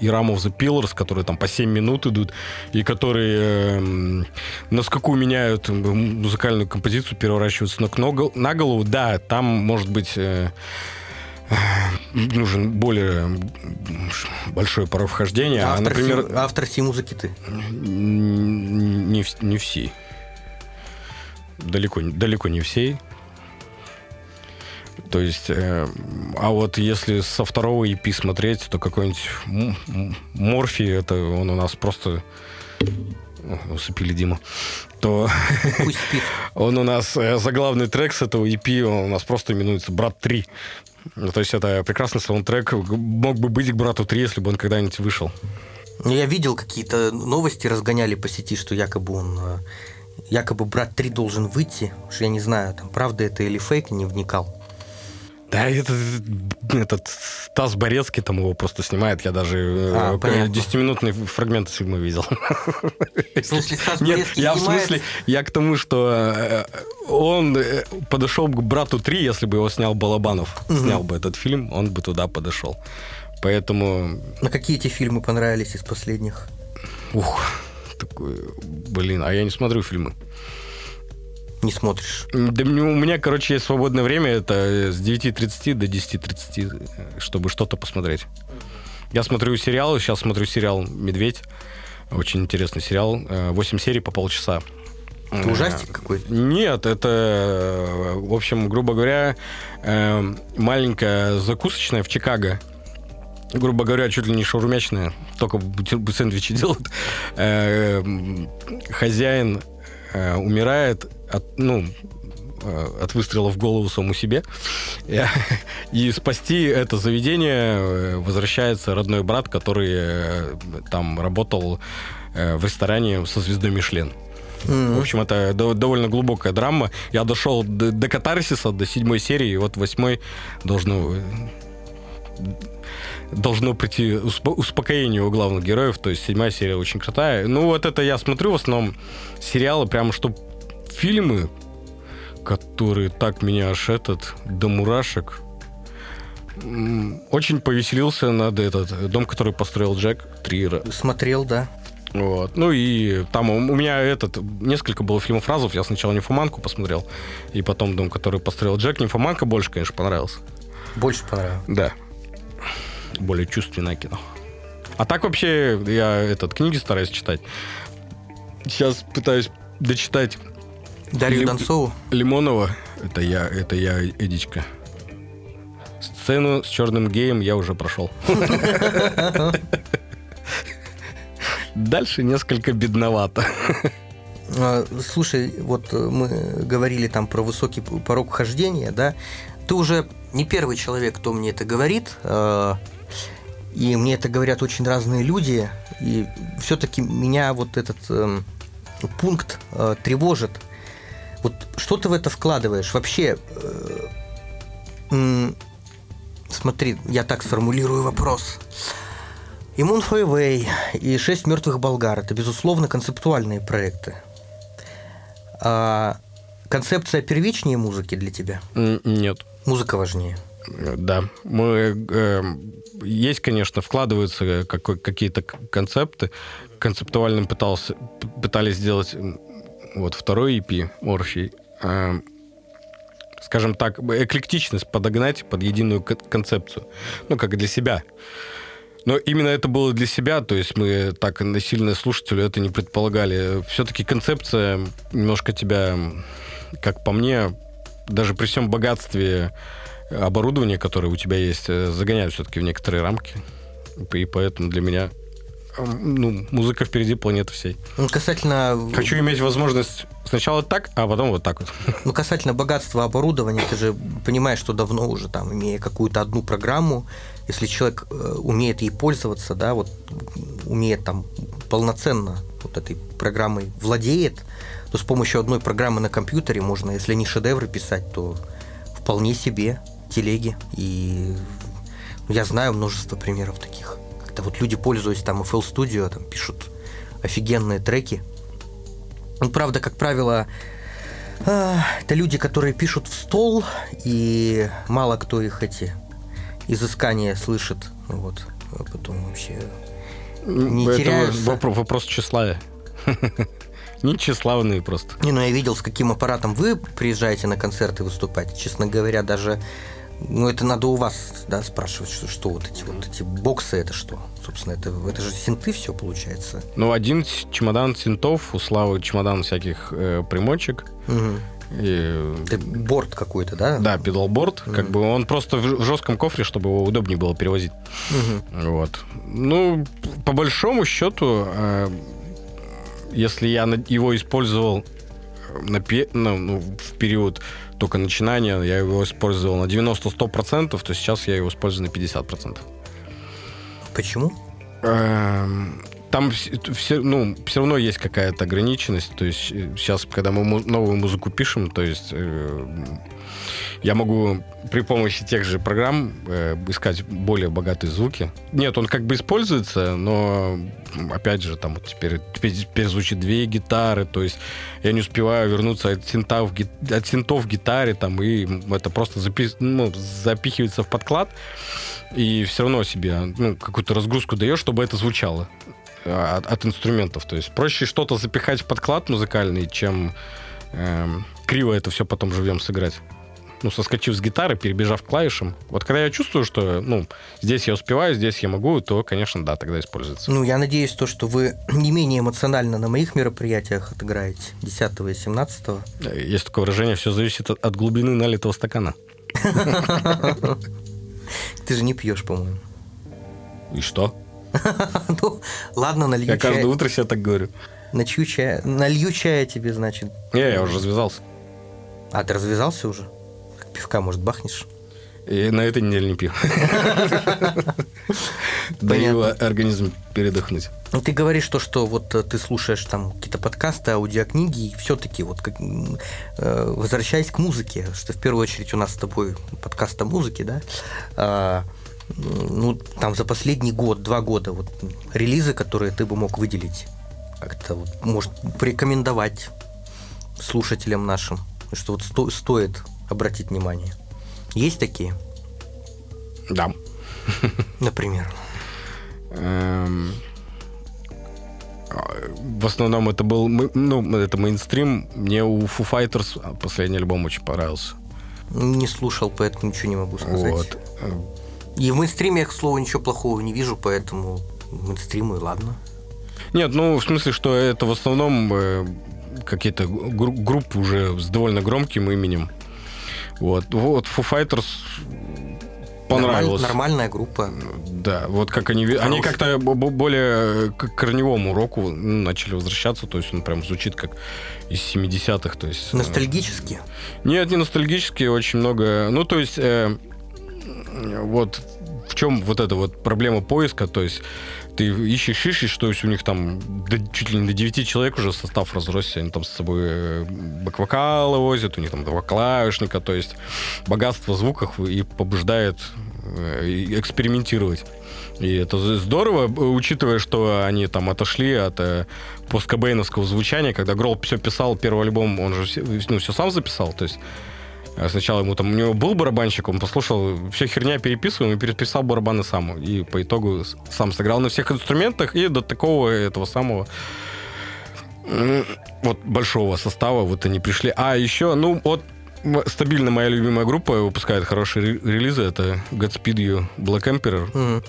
э, Iram of the Pillars, которые там по 7 минут идут, и которые э, на скаку меняют музыкальную композицию, переворачиваются ног на голову, да, там может быть... Э, нужен более большое порог вхождения. А, автор, а, например, си, автор всей музыки ты? Не, не все. Далеко, далеко не все. То есть, э, а вот если со второго EP смотреть, то какой-нибудь Морфи, это он у нас просто усыпили Диму, то он у нас э, заглавный трек с этого EP, он у нас просто именуется «Брат 3». Ну, то есть это прекрасный саундтрек. Мог бы быть к «Брату 3», если бы он когда-нибудь вышел. Ну, я видел какие-то новости, разгоняли по сети, что якобы он э, якобы брат 3 должен выйти. Уж я не знаю, там правда это или фейк, не вникал. Да, это, этот Стас Борецкий там его просто снимает. Я даже а, 10-минутный фрагмент фильма видел. Смысле, Стас Нет, я в смысле, я к тому, что э, он э, подошел к брату 3, если бы его снял Балабанов, угу. снял бы этот фильм, он бы туда подошел. Поэтому... На какие эти фильмы понравились из последних? Ух, такой, блин, а я не смотрю фильмы не смотришь? Да у меня, короче, есть свободное время. Это с 9.30 до 10.30, чтобы что-то посмотреть. Я смотрю сериалы. Сейчас смотрю сериал «Медведь». Очень интересный сериал. 8 серий по полчаса. Это ужастик какой-то? Нет, это, в общем, грубо говоря, э, маленькая закусочная в Чикаго. Грубо говоря, чуть ли не шаурмячная, только сэндвичи делают. Э, хозяин э, умирает от, ну, э, от выстрела в голову саму себе. И спасти это заведение э, возвращается родной брат, который э, там работал в ресторане со звездой Мишлен. Mm-hmm. В общем, это довольно глубокая драма. Я дошел до, до катарсиса, до седьмой серии, и вот восьмой должно должно прийти успокоение у главных героев, то есть седьмая серия очень крутая. Ну, вот это я смотрю в основном сериалы, прямо чтобы фильмы, которые так меня аж этот до мурашек. Очень повеселился над этот дом, который построил Джек Триера. Смотрел, да. Вот. Ну и там у меня этот несколько было фильмов разов. Я сначала «Нимфоманку» посмотрел, и потом «Дом, который построил Джек». «Нимфоманка» больше, конечно, понравился. Больше понравилось? Да. Более чувственное кино. А так вообще я этот книги стараюсь читать. Сейчас пытаюсь дочитать Дарью Лим... Донцову? Лимонова. Это я, это я, Эдичка. Сцену с черным геем я уже прошел. Дальше несколько бедновато. А, слушай, вот мы говорили там про высокий порог хождения, да? Ты уже не первый человек, кто мне это говорит, а, и мне это говорят очень разные люди, и все-таки меня вот этот эм, пункт э, тревожит – вот что ты в это вкладываешь? Вообще, э, смотри, я так сформулирую вопрос. Иммун Фойвей и «Шесть мертвых болгар» – это, безусловно, концептуальные проекты. А концепция первичнее музыки для тебя? Нет. Музыка важнее? Да. Мы, э, есть, конечно, вкладываются какие-то концепты. Концептуальным пытался, пытались сделать вот второй EP, Орфий, э, скажем так, эклектичность подогнать под единую концепцию. Ну, как для себя. Но именно это было для себя, то есть мы так насильно слушателю это не предполагали. Все-таки концепция немножко тебя, как по мне, даже при всем богатстве оборудования, которое у тебя есть, э, загоняет все-таки в некоторые рамки. И поэтому для меня ну, музыка впереди планеты всей. Ну, касательно... Хочу иметь возможность сначала так, а потом вот так вот. Ну, касательно богатства оборудования, ты же понимаешь, что давно уже там, имея какую-то одну программу, если человек э, умеет ей пользоваться, да, вот умеет там полноценно вот этой программой владеет, то с помощью одной программы на компьютере можно, если не шедевры писать, то вполне себе телеги. И я знаю множество примеров таких как-то вот люди, пользуясь там FL Studio, там пишут офигенные треки. Ну, правда, как правило, а, это люди, которые пишут в стол, и мало кто их эти изыскания слышит. Вот. А потом вообще не Это теряются. вопрос, вопрос тщеславия. Не тщеславные просто. Не, ну я видел, с каким аппаратом вы приезжаете на концерты выступать. Честно говоря, даже ну, это надо у вас да, спрашивать, что, что вот эти вот эти боксы, это что? Собственно, это, это же синты все получается. Ну, один чемодан синтов, у Славы чемодан всяких э, примочек. Мгм. И, Это борт какой-то, да? да, педалборд. Как бы он просто в жестком кофре, чтобы его удобнее было перевозить. Мгм. Вот. Ну, по большому счету, э, если я его использовал э, на, ну, в период только начинания, я его использовал на 90-100%, то сейчас я его использую на 50%. Почему? Эм, Там все, ну, все равно есть какая-то ограниченность. То есть сейчас, когда мы новую музыку пишем, то есть э, я могу при помощи тех же программ э, искать более богатые звуки. Нет, он как бы используется, но опять же, там вот теперь, теперь, теперь звучит две гитары, то есть я не успеваю вернуться от синтов, ги- от синтов в гитаре, там, и это просто запис- ну, запихивается в подклад, и все равно себе ну, какую-то разгрузку даешь, чтобы это звучало от, от инструментов. То есть проще что-то запихать в подклад музыкальный, чем эм, криво это все потом живьем сыграть. Ну, соскочив с гитары, перебежав к клавишам. Вот когда я чувствую, что, ну, здесь я успеваю, здесь я могу, то, конечно, да, тогда используется. Ну, я надеюсь, то, что вы не менее эмоционально на моих мероприятиях отыграете 10 и 17 Есть такое выражение, все зависит от, от глубины налитого стакана. Ты же не пьешь, по-моему. И что? Ну, ладно, налью Я каждое чай. утро себе так говорю. Налью чая. Налью чая тебе, значит. Не, я уже развязался. А, ты развязался уже? Пивка, может, бахнешь? И на этой неделе не пью. Даю организм передохнуть. Ну, ты говоришь то, что вот э, ты слушаешь там какие-то подкасты, аудиокниги, и все-таки вот как, э, возвращаясь к музыке, что в первую очередь у нас с тобой подкаст о музыке, да, а, ну, там за последний год, два года, вот релизы, которые ты бы мог выделить, как-то вот, может, порекомендовать слушателям нашим, что вот сто- стоит обратить внимание. Есть такие, Да. например? Эм, а, В основном это был, ну, это мейнстрим. Мне у Foo Fighters последний альбом очень понравился. Не слушал, поэтому ничего не могу сказать. Вот. И в мейнстриме я, к слову, ничего плохого не вижу, поэтому мейнстриму и ладно. Нет, ну, в смысле, что это в основном э, какие-то гру- группы уже с довольно громким именем. Вот. Вот Foo Fighters понравилось. Нормаль- нормальная группа. Да, вот как они... ви- Они Хороший. как-то бо- бо- более к корневому року ну, начали возвращаться, то есть он прям звучит как из 70-х, то есть... э, Ностальгически. Нет, не ностальгически, очень много... Ну, то есть, э, вот в чем вот эта вот проблема поиска, то есть ты ищешь, ищешь, то есть у них там до- чуть ли не до 9 человек уже состав разросся, они там с собой э, бэк-вокалы возят, у них там два клавишника, то есть богатство звуков и побуждает э, экспериментировать. И это здорово, э, учитывая, что они там отошли от э, посткобейновского звучания, когда Гролл все писал, первый альбом, он же ну, все сам записал, то есть Сначала ему там, у него был барабанщик, он послушал, все херня переписываем и переписал барабаны сам. И по итогу сам сыграл на всех инструментах и до такого этого самого вот большого состава вот они пришли. А еще, ну, вот стабильно моя любимая группа выпускает хорошие ре- релизы. Это Godspeed You, Black Emperor. Мгм.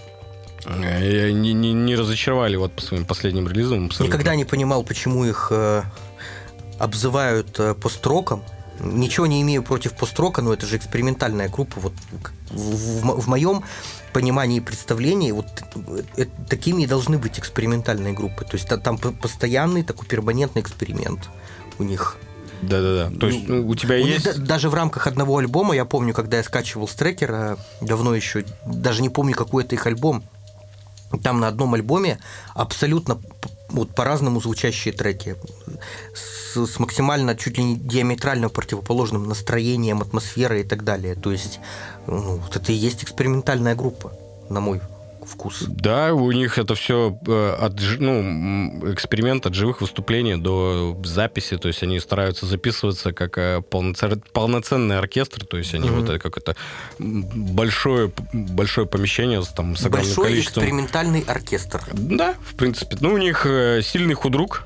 Э, Не, не, не разочаровали вот по своим последним релизам. абсолютно. Никогда не понимал, почему их э, обзывают э, построком. Ничего не имею против построка, но это же экспериментальная группа. Вот в, в- в моем понимании и представлении вот э, такими и должны быть экспериментальные группы. То есть та- там по- постоянный такой перманентный эксперимент у них. Да-да-да. То есть ну, у тебя У них есть... да- даже в рамках одного альбома, я помню, когда я скачивал с трекера, давно еще, даже не помню, какой это их альбом, там на одном альбоме абсолютно вот по-разному звучащие треки с, максимально чуть ли не диаметрально противоположным настроением, атмосферой и так далее. То есть ну, вот это и есть экспериментальная группа, на мой вкус. Да, у них это все э, от, ну, эксперимент от живых выступлений до записи, то есть они стараются записываться как э, полноценный оркестр, то есть они mm-hmm. вот это как это большое большое помещение с там с огромным Большой количеством. экспериментальный оркестр. Да, в принципе, ну у них э, сильный худрук.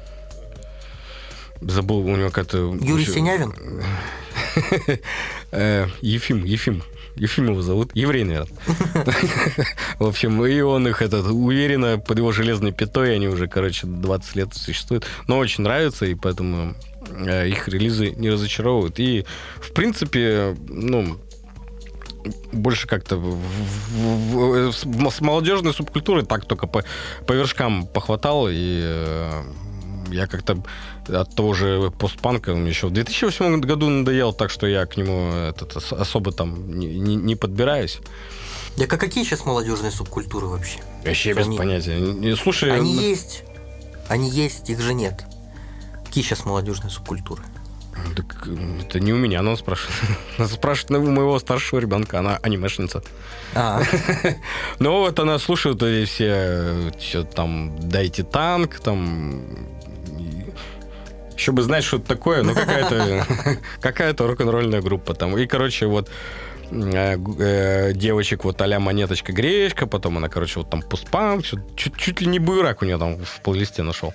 Забыл у него как-то. Юрий Синявин. Ефим, Ефим. Ефимова зовут, еврей, наверное. В общем, и он их этот, уверенно под его железной пятой, они уже, короче, 20 лет существуют. Но очень нравится, и поэтому э, их релизы не разочаровывают. И, в принципе, ну, больше как-то с молодежной субкультурой так только по, по вершкам похватал, и э, я как-то от того же постпанка он еще в 2008 году надоел, так что я к нему этот, особо там не, не, не подбираюсь. Да как какие сейчас молодежные субкультуры вообще? Вообще без они... понятия. Слушай, они ну... есть, они есть, их же нет. Какие сейчас молодежные субкультуры? Так это не у меня, она спрашивает. Она спрашивает у моего старшего ребенка, она анимешница. А. Ну вот она слушает эти все, все там «Дайте танк», там еще бы знать, что это такое, ну какая-то какая-то рок-н-ролльная группа там. И, короче, вот э, э, девочек вот а монеточка гречка, потом она, короче, вот там пустпанк, чуть, чуть ли не буйрак у нее там в плейлисте нашел.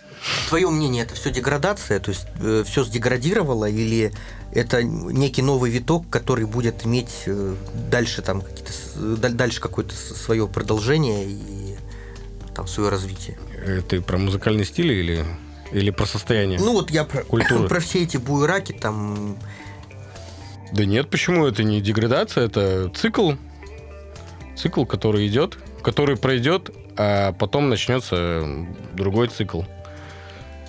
Твое мнение, это все деградация, то есть э, все сдеградировало или это некий новый виток, который будет иметь э, дальше там какие-то дальше какое-то свое продолжение и там свое развитие? Э, ты про музыкальный стиль или или про состояние? Ну вот я про, культуры. про все эти буераки там... Да нет, почему? Это не деградация, это цикл. Цикл, который идет, который пройдет, а потом начнется другой цикл.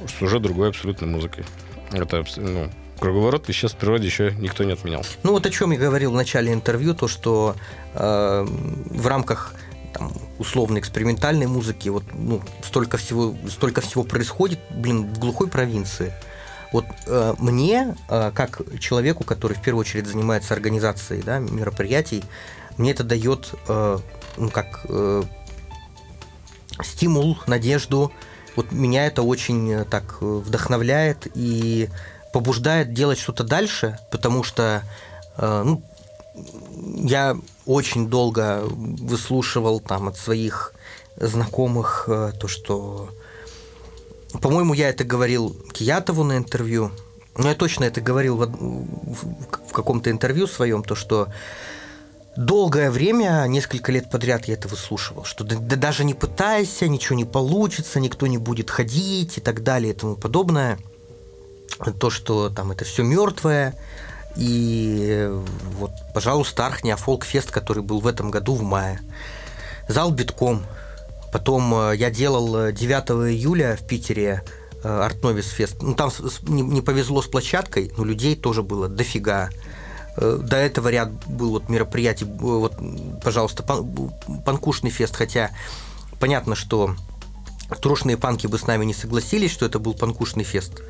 С уже другой абсолютной музыкой. Это ну, круговорот веществ в природе еще никто не отменял. Ну вот о чем я говорил в начале интервью, то что э, в рамках там, условно экспериментальной музыки, вот ну, столько всего, столько всего происходит, блин, в глухой провинции. Вот э, мне, э, как человеку, который в первую очередь занимается организацией да, мероприятий, мне это дает э, ну, как э, стимул, надежду. Вот меня это очень э, так вдохновляет и побуждает делать что-то дальше, потому что э, ну, я очень долго выслушивал там от своих знакомых э, то, что... По-моему, я это говорил Киятову на интервью, но я точно это говорил в, в, каком-то интервью своем, то, что долгое время, несколько лет подряд я это выслушивал, что да, да даже не пытайся, ничего не получится, никто не будет ходить и так далее и тому подобное. То, что там это все мертвое, и вот, пожалуйста, Архния Фолкфест, который был в этом году в мае. Зал битком. Потом э, я делал 9 июля в Питере Артновис Фест. Ну, там не, повезло с площадкой, но людей тоже было дофига. Э, до этого ряд был вот мероприятий, вот, пожалуйста, пан, панкушный фест, хотя понятно, что трушные панки бы с нами не согласились, что это был панкушный фест.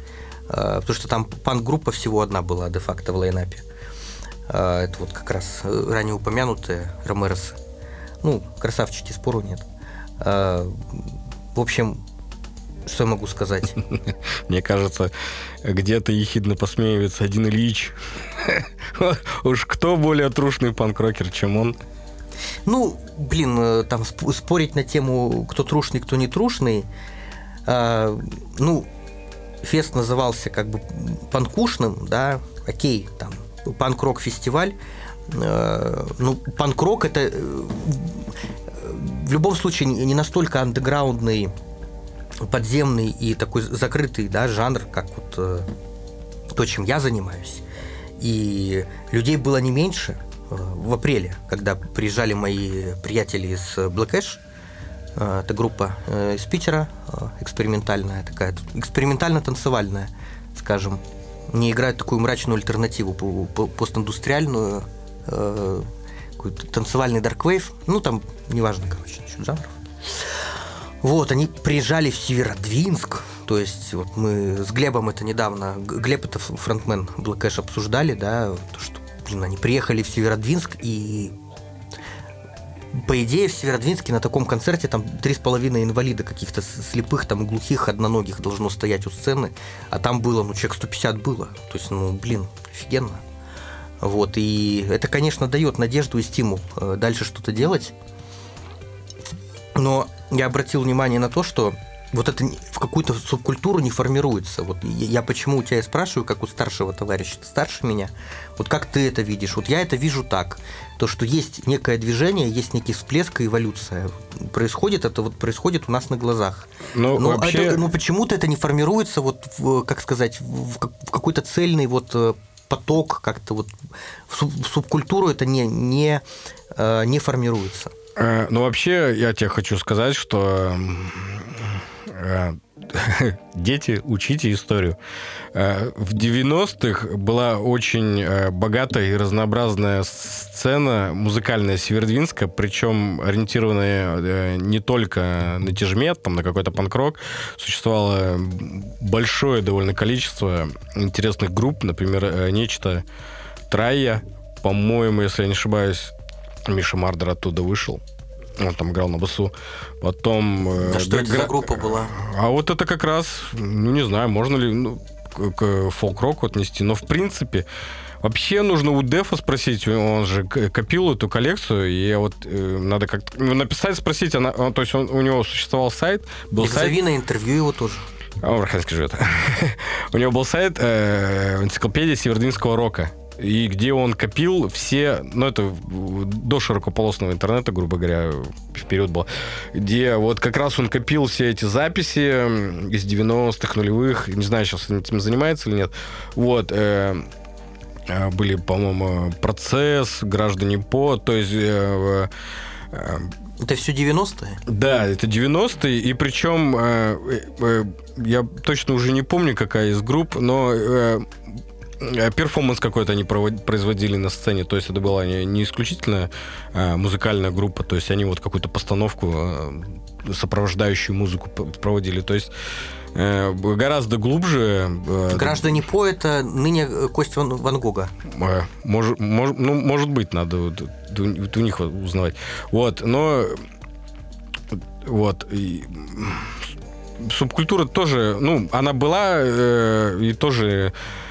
Э, потому что там панк-группа всего одна была де-факто в лайнапе. Э, это вот как раз ранее упомянутые Ромеросы. Ну, красавчики, спору нет. Э, в общем, что я могу сказать? Мне кажется, где-то ехидно посмеивается один Ильич. Уж кто более трушный панк-рокер, чем он? Ну, блин, там спорить на тему, кто трушный, кто не трушный, ну, фест назывался как бы панкушным, да, окей, там, панк-рок фестиваль, э, ну, панк-рок это э, в любом случае не настолько андеграундный, подземный и такой закрытый, да, жанр, как вот э, то, чем я занимаюсь. И людей было не меньше в апреле, когда приезжали мои приятели из Black Ash, это группа из Питера, экспериментальная такая, экспериментально-танцевальная, скажем. Не играет такую мрачную альтернативу постиндустриальную, танцевальный дарквейв. Ну, там, неважно, короче, насчет жанров. Вот, они приезжали в Северодвинск, то есть вот мы с Глебом это недавно, Глеб это фронтмен Black обсуждали, да, то, что, блин, они приехали в Северодвинск и по идее, в Северодвинске на таком концерте там три с половиной инвалида каких-то слепых, там, глухих, одноногих должно стоять у сцены, а там было, ну, человек 150 было. То есть, ну, блин, офигенно. Вот, и это, конечно, дает надежду и стимул э, дальше что-то делать. Но я обратил внимание на то, что вот это в какую-то субкультуру не формируется. Вот я почему у тебя спрашиваю, как у старшего товарища, ты старше меня, вот как ты это видишь? Вот я это вижу так, то, что есть некое движение, есть некий всплеск и эволюция. Происходит это вот происходит у нас на глазах. Ну, но, вообще... это, но почему-то это не формируется вот, в, как сказать, в, в какой-то цельный вот э, поток, как-то вот в, суб, в субкультуру это не, не, э, не формируется. Э, ну, вообще, я тебе хочу сказать, что дети, учите историю. Э, в 90-х была очень э, богатая и разнообразная сцена музыкальная Севердвинска, причем ориентированная не только на тяжмет, там, на какой-то панк-рок. Существовало большое довольно количество интересных групп, например, «Нечто», «Трайя», по-моему, если я не ошибаюсь, Миша Мардер оттуда вышел. Он там играл на басу. Потом... Э, да что это за группа была? А вот это как раз, ну, не знаю, можно ли ну, к фолк-року отнести. Но, в принципе, Вообще нужно у Дефа спросить, он же копил эту коллекцию, и вот э, надо как-то написать, спросить, она, он, то есть он, у него существовал сайт, был и сайт. на интервью его тоже. А, он живет. у него был сайт э, энциклопедия севердвинского рока и где он копил все, ну это до широкополосного интернета, грубо говоря, вперед было, где вот как раз он копил все эти записи из 90-х, нулевых, не знаю, сейчас он этим занимается или нет, вот, э, э были, по-моему, процесс, граждане по, то есть... Э, э, это все 90-е? Да, это 90-е, и причем э, э, я точно уже не помню, какая из групп, но э, Э, перформанс какой-то они производили на сцене, то есть это была не, исключительно э, музыкальная группа, то есть они вот какую-то постановку, э, сопровождающую музыку проводили, то есть э, гораздо глубже. Э, Граждане По это ныне Кость Ван, Гога. Э, может, может, ну, может быть, надо вот, вот у них узнавать. Вот, но вот и, субкультура тоже, ну, она была э, и тоже Э,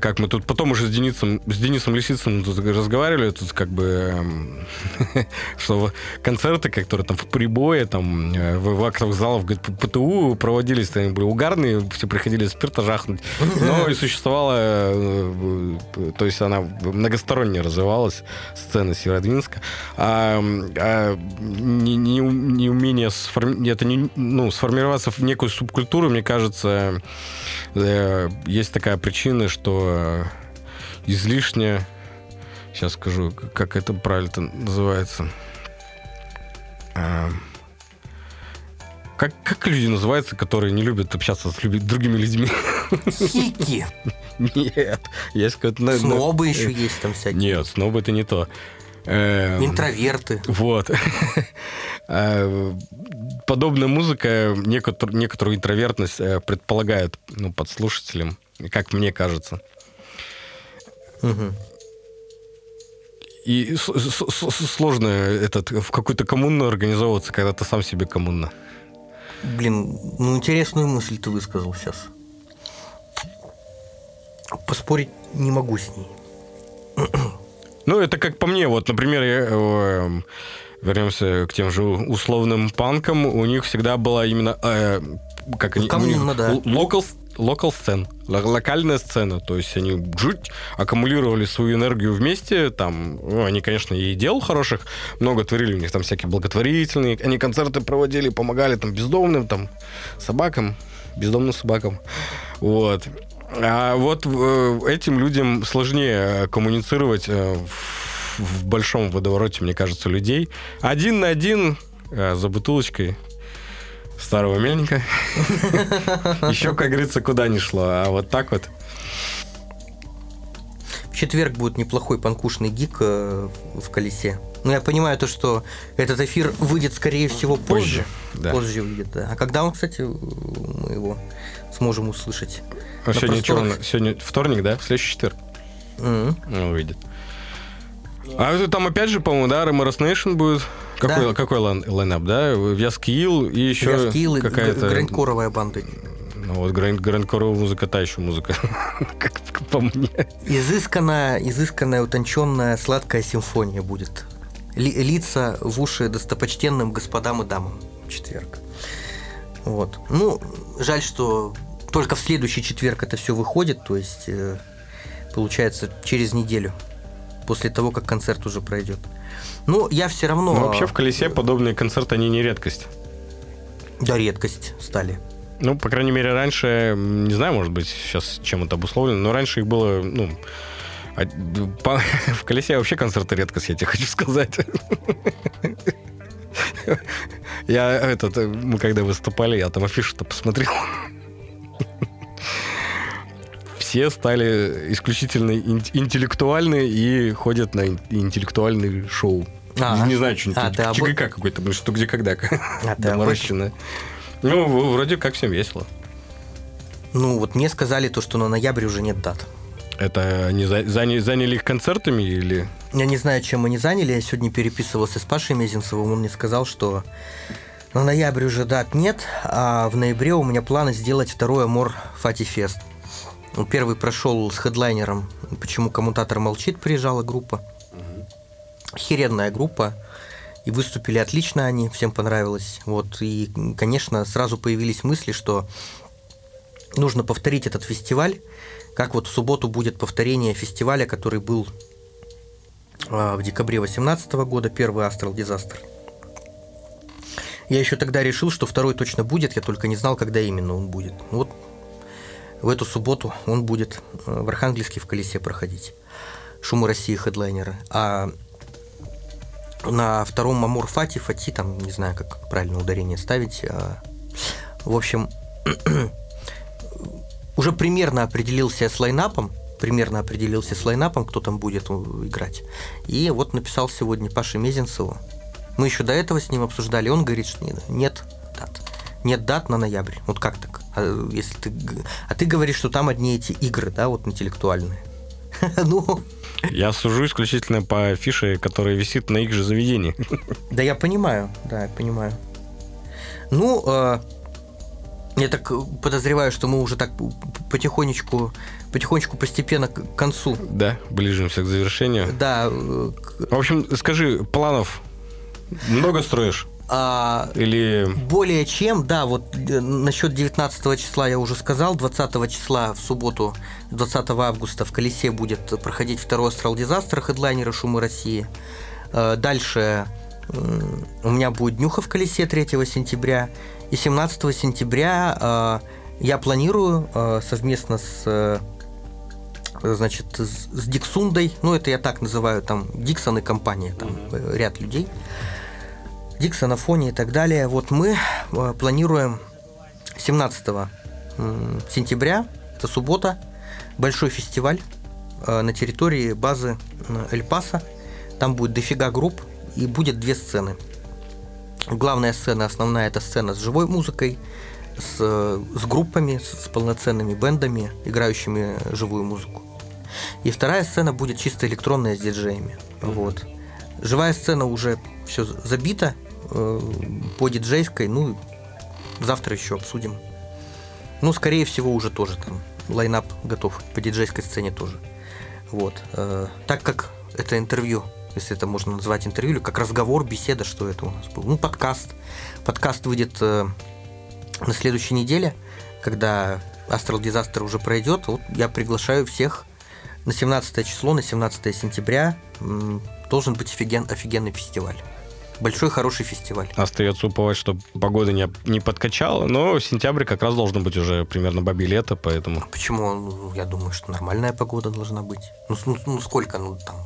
как мы тут потом уже с Денисом, с Денисом Лисицыным тут разговаривали, тут как бы, эм, что концерты, которые там в прибое, там, э, в актовых залах ПТУ проводились, они были угарные, все приходили спирта жахнуть, но и существовала, э, то есть она многосторонне развивалась, сцена Северодвинска, а, а не, не, не умение сформи... это не, ну, сформироваться в некую субкультуру, мне кажется, есть такая причина, что что излишне, сейчас скажу, как это правильно называется, а, как, как люди называются, которые не любят общаться с люби, другими людьми? Хики. Нет. Есть какой-то... Снобы еще есть там всякие. Нет, снобы это не то. Эм, Интроверты. Вот. А, подобная музыка некоторую, некоторую интровертность э, предполагает ну, под слушателем как мне кажется. Угу. И сложно этот, в какую-то коммуну организовываться, когда ты сам себе коммуна. Блин, ну интересную мысль ты высказал сейчас. Поспорить не могу с ней. Ну, это как по мне. Вот, например, я, э, вернемся к тем же условным панкам. У них всегда была именно... Э, как они... Коммуна, да. Local, local сцен, локальная сцена, то есть они жуть аккумулировали свою энергию вместе, там, ну, они, конечно, и дел хороших много творили, у них там всякие благотворительные, они концерты проводили, помогали там бездомным, там, собакам, бездомным собакам, вот. А вот э, этим людям сложнее коммуницировать э, в, большом водовороте, мне кажется, людей. Один на один э, за бутылочкой старого мельника. Еще, как говорится, куда ни шло. А вот так вот. В четверг будет неплохой панкушный gig э, в колесе. Но я понимаю то, что этот эфир выйдет, скорее всего, позже. Позже, да. позже выйдет, да. А когда он, кстати, мы его сможем услышать? А сегодня, что, сегодня вторник, да? В следующий четверг. Mm-hmm. Ну, выйдет. А это там опять же, по-моему, да, Remorse Nation будет Какой, Да. какой line- lineup, да? Вязкиил и еще Вязкил и какая-то... грайндкоровая банда. Ну вот гранд, грандкоровая музыка, та еще музыка, как по мне. Изысканная, изысканная, утонченная, сладкая симфония будет. Ли- литься в уши достопочтенным господам и дамам в четверг. Вот. Ну, жаль, что только в следующий четверг это все выходит, то есть э, получается через неделю после того, как концерт уже пройдет. Ну, я все равно... Ну, вообще в колесе подобные концерты, они не редкость. Да, редкость стали. Ну, по крайней мере, раньше, не знаю, может быть, сейчас чем это обусловлено, но раньше их было, ну, а- по- в колесе вообще концерты редкость, я тебе хочу сказать. Я этот, э, мы когда выступали, я там афишу-то посмотрел. Все стали исключительно ин- интеллектуальны и ходят на ин- интеллектуальные шоу. А, не знаю, что а, ЧГК какой-то, блин, что где когда. А Доморощенное. Ну, вроде как всем весело. Ну, вот мне сказали то, что на ноябрь уже нет дат. Это они за- заня- заняли их концертами или... Я не знаю, чем они заняли. Я сегодня переписывался с Пашей Мезенцевым. Он мне сказал, что на ноябрь уже дат нет, а в ноябре у меня планы сделать второй Амор Фати Фест. Ну, Первый прошел с хедлайнером «Почему коммутатор молчит» приезжала группа. Херенная группа. И выступили отлично они, всем понравилось. Вот, и, конечно, сразу появились мысли, что нужно повторить этот фестиваль, как вот в субботу будет повторение фестиваля, который был а, в декабре 2018 года, первый Astral Disaster. Я еще тогда решил, что второй точно будет, я только не знал, когда именно он будет. Вот в эту субботу он будет э, в Архангельске в колесе проходить. Шумы России хедлайнеры. А на втором Мамор Фати, Фати, там, не знаю, как правильно ударение ставить. а, В общем, уже примерно определился с лайнапом, примерно определился с лайнапом, кто там будет играть. И вот написал сегодня Паше Мезенцеву. Мы еще до этого с ним обсуждали, он говорит, что не- нет дат. Нет дат на ноябрь. Вот как так? А, если ты, а ты говоришь, что там одни эти игры, да, вот интеллектуальные. Ну, Я сужу исключительно по афише, которая висит на их же заведении. Да, я понимаю, да, я понимаю. Ну, э, я так подозреваю, что мы уже так потихонечку, потихонечку постепенно к концу. Да, ближимся к завершению. Да, э, к- В общем, скажи, планов много строишь? А, Или... более чем, да, вот э, насчет 19 числа я уже сказал, 20 числа в субботу, 20 августа в Колесе будет проходить второй Астрал Дизастер, хедлайнеры Шумы России. Э, Дальше м, у меня будет Днюха в Колесе 3 сентября. И 17 сентября э, я планирую э, совместно с э, значит, с Диксундой, ну это я так называю, там Диксон и компания, там э, ряд людей, Диксон, Афони и так далее. Вот мы э, планируем 17 м, сентября, это суббота, большой фестиваль э, на территории базы э, Эль-Паса. Там будет дофига групп и будет две сцены. Главная сцена, основная, это сцена с живой музыкой, с, с группами, с, с полноценными бендами, играющими живую музыку. И вторая сцена будет чисто электронная с диджеями. Вот. Живая сцена уже все забита по диджейской, ну, завтра еще обсудим. Ну, скорее всего, уже тоже там лайнап готов по диджейской сцене тоже. Вот. Э, так как это интервью, если это можно назвать интервью, или как разговор, беседа, что это у нас был? Ну, подкаст. Подкаст выйдет э, на следующей неделе, когда Disaster уже пройдет. Вот я приглашаю всех на 17 число, на 17 сентября. Должен быть офиген, офигенный фестиваль. Большой хороший фестиваль. Остается уповать, что погода не, не подкачала, но сентябрь как раз должен быть уже примерно бабе лето, поэтому... Почему? Ну, я думаю, что нормальная погода должна быть. Ну, ну, ну, сколько? Ну, там,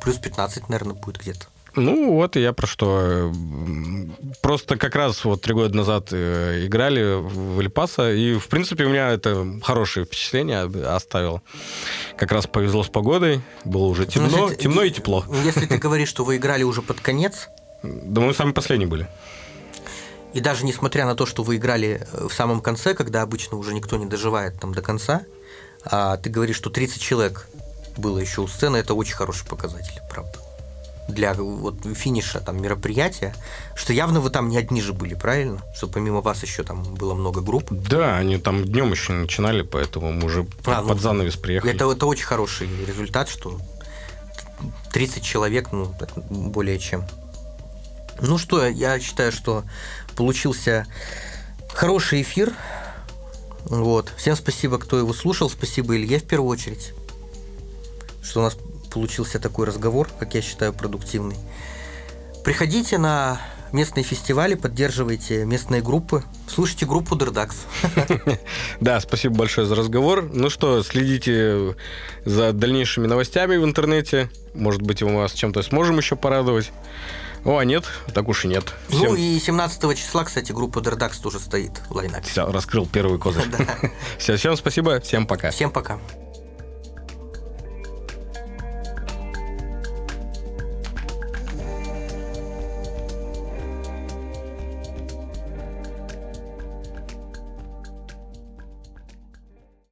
плюс 15, наверное, будет где-то. Ну, вот и я про что. М, Просто как раз вот три года назад э, играли в Эльпаса, и, в принципе, у меня это хорошее впечатление оставило. Как раз повезло с погодой, было уже темно, Ну, если- темно и тепло. Ну, Если ты говоришь, что вы играли уже под конец, Да мы самые последние были. и даже несмотря на то, что вы играли э, в самом конце, когда обычно уже никто не доживает там до конца, а ты говоришь, что 30 человек было еще у сцены, это очень хороший показатель, правда. для вот финиша там мероприятия, что явно вы там не одни же были, правильно? Что помимо вас еще там было много групп. Да, они там днем еще начинали, поэтому мы уже а, под ну, занавес приехали. Это, это очень хороший результат, что 30 человек, ну, более чем. Ну что, я считаю, что получился хороший эфир. Вот. Всем спасибо, кто его слушал. Спасибо Илье в первую очередь, что у нас получился такой разговор, как я считаю, продуктивный. Приходите на местные фестивали, поддерживайте местные группы, слушайте группу Дердакс. Да, спасибо большое за разговор. Ну что, следите за дальнейшими новостями в интернете. Может быть, мы вас чем-то сможем еще порадовать. О, а нет, так уж и нет. Ну Всем... Ну и 17 числа, кстати, группа Дердакс тоже стоит в лайнапе. Все, раскрыл первый козырь. Все, всем спасибо, всем пока. Всем пока.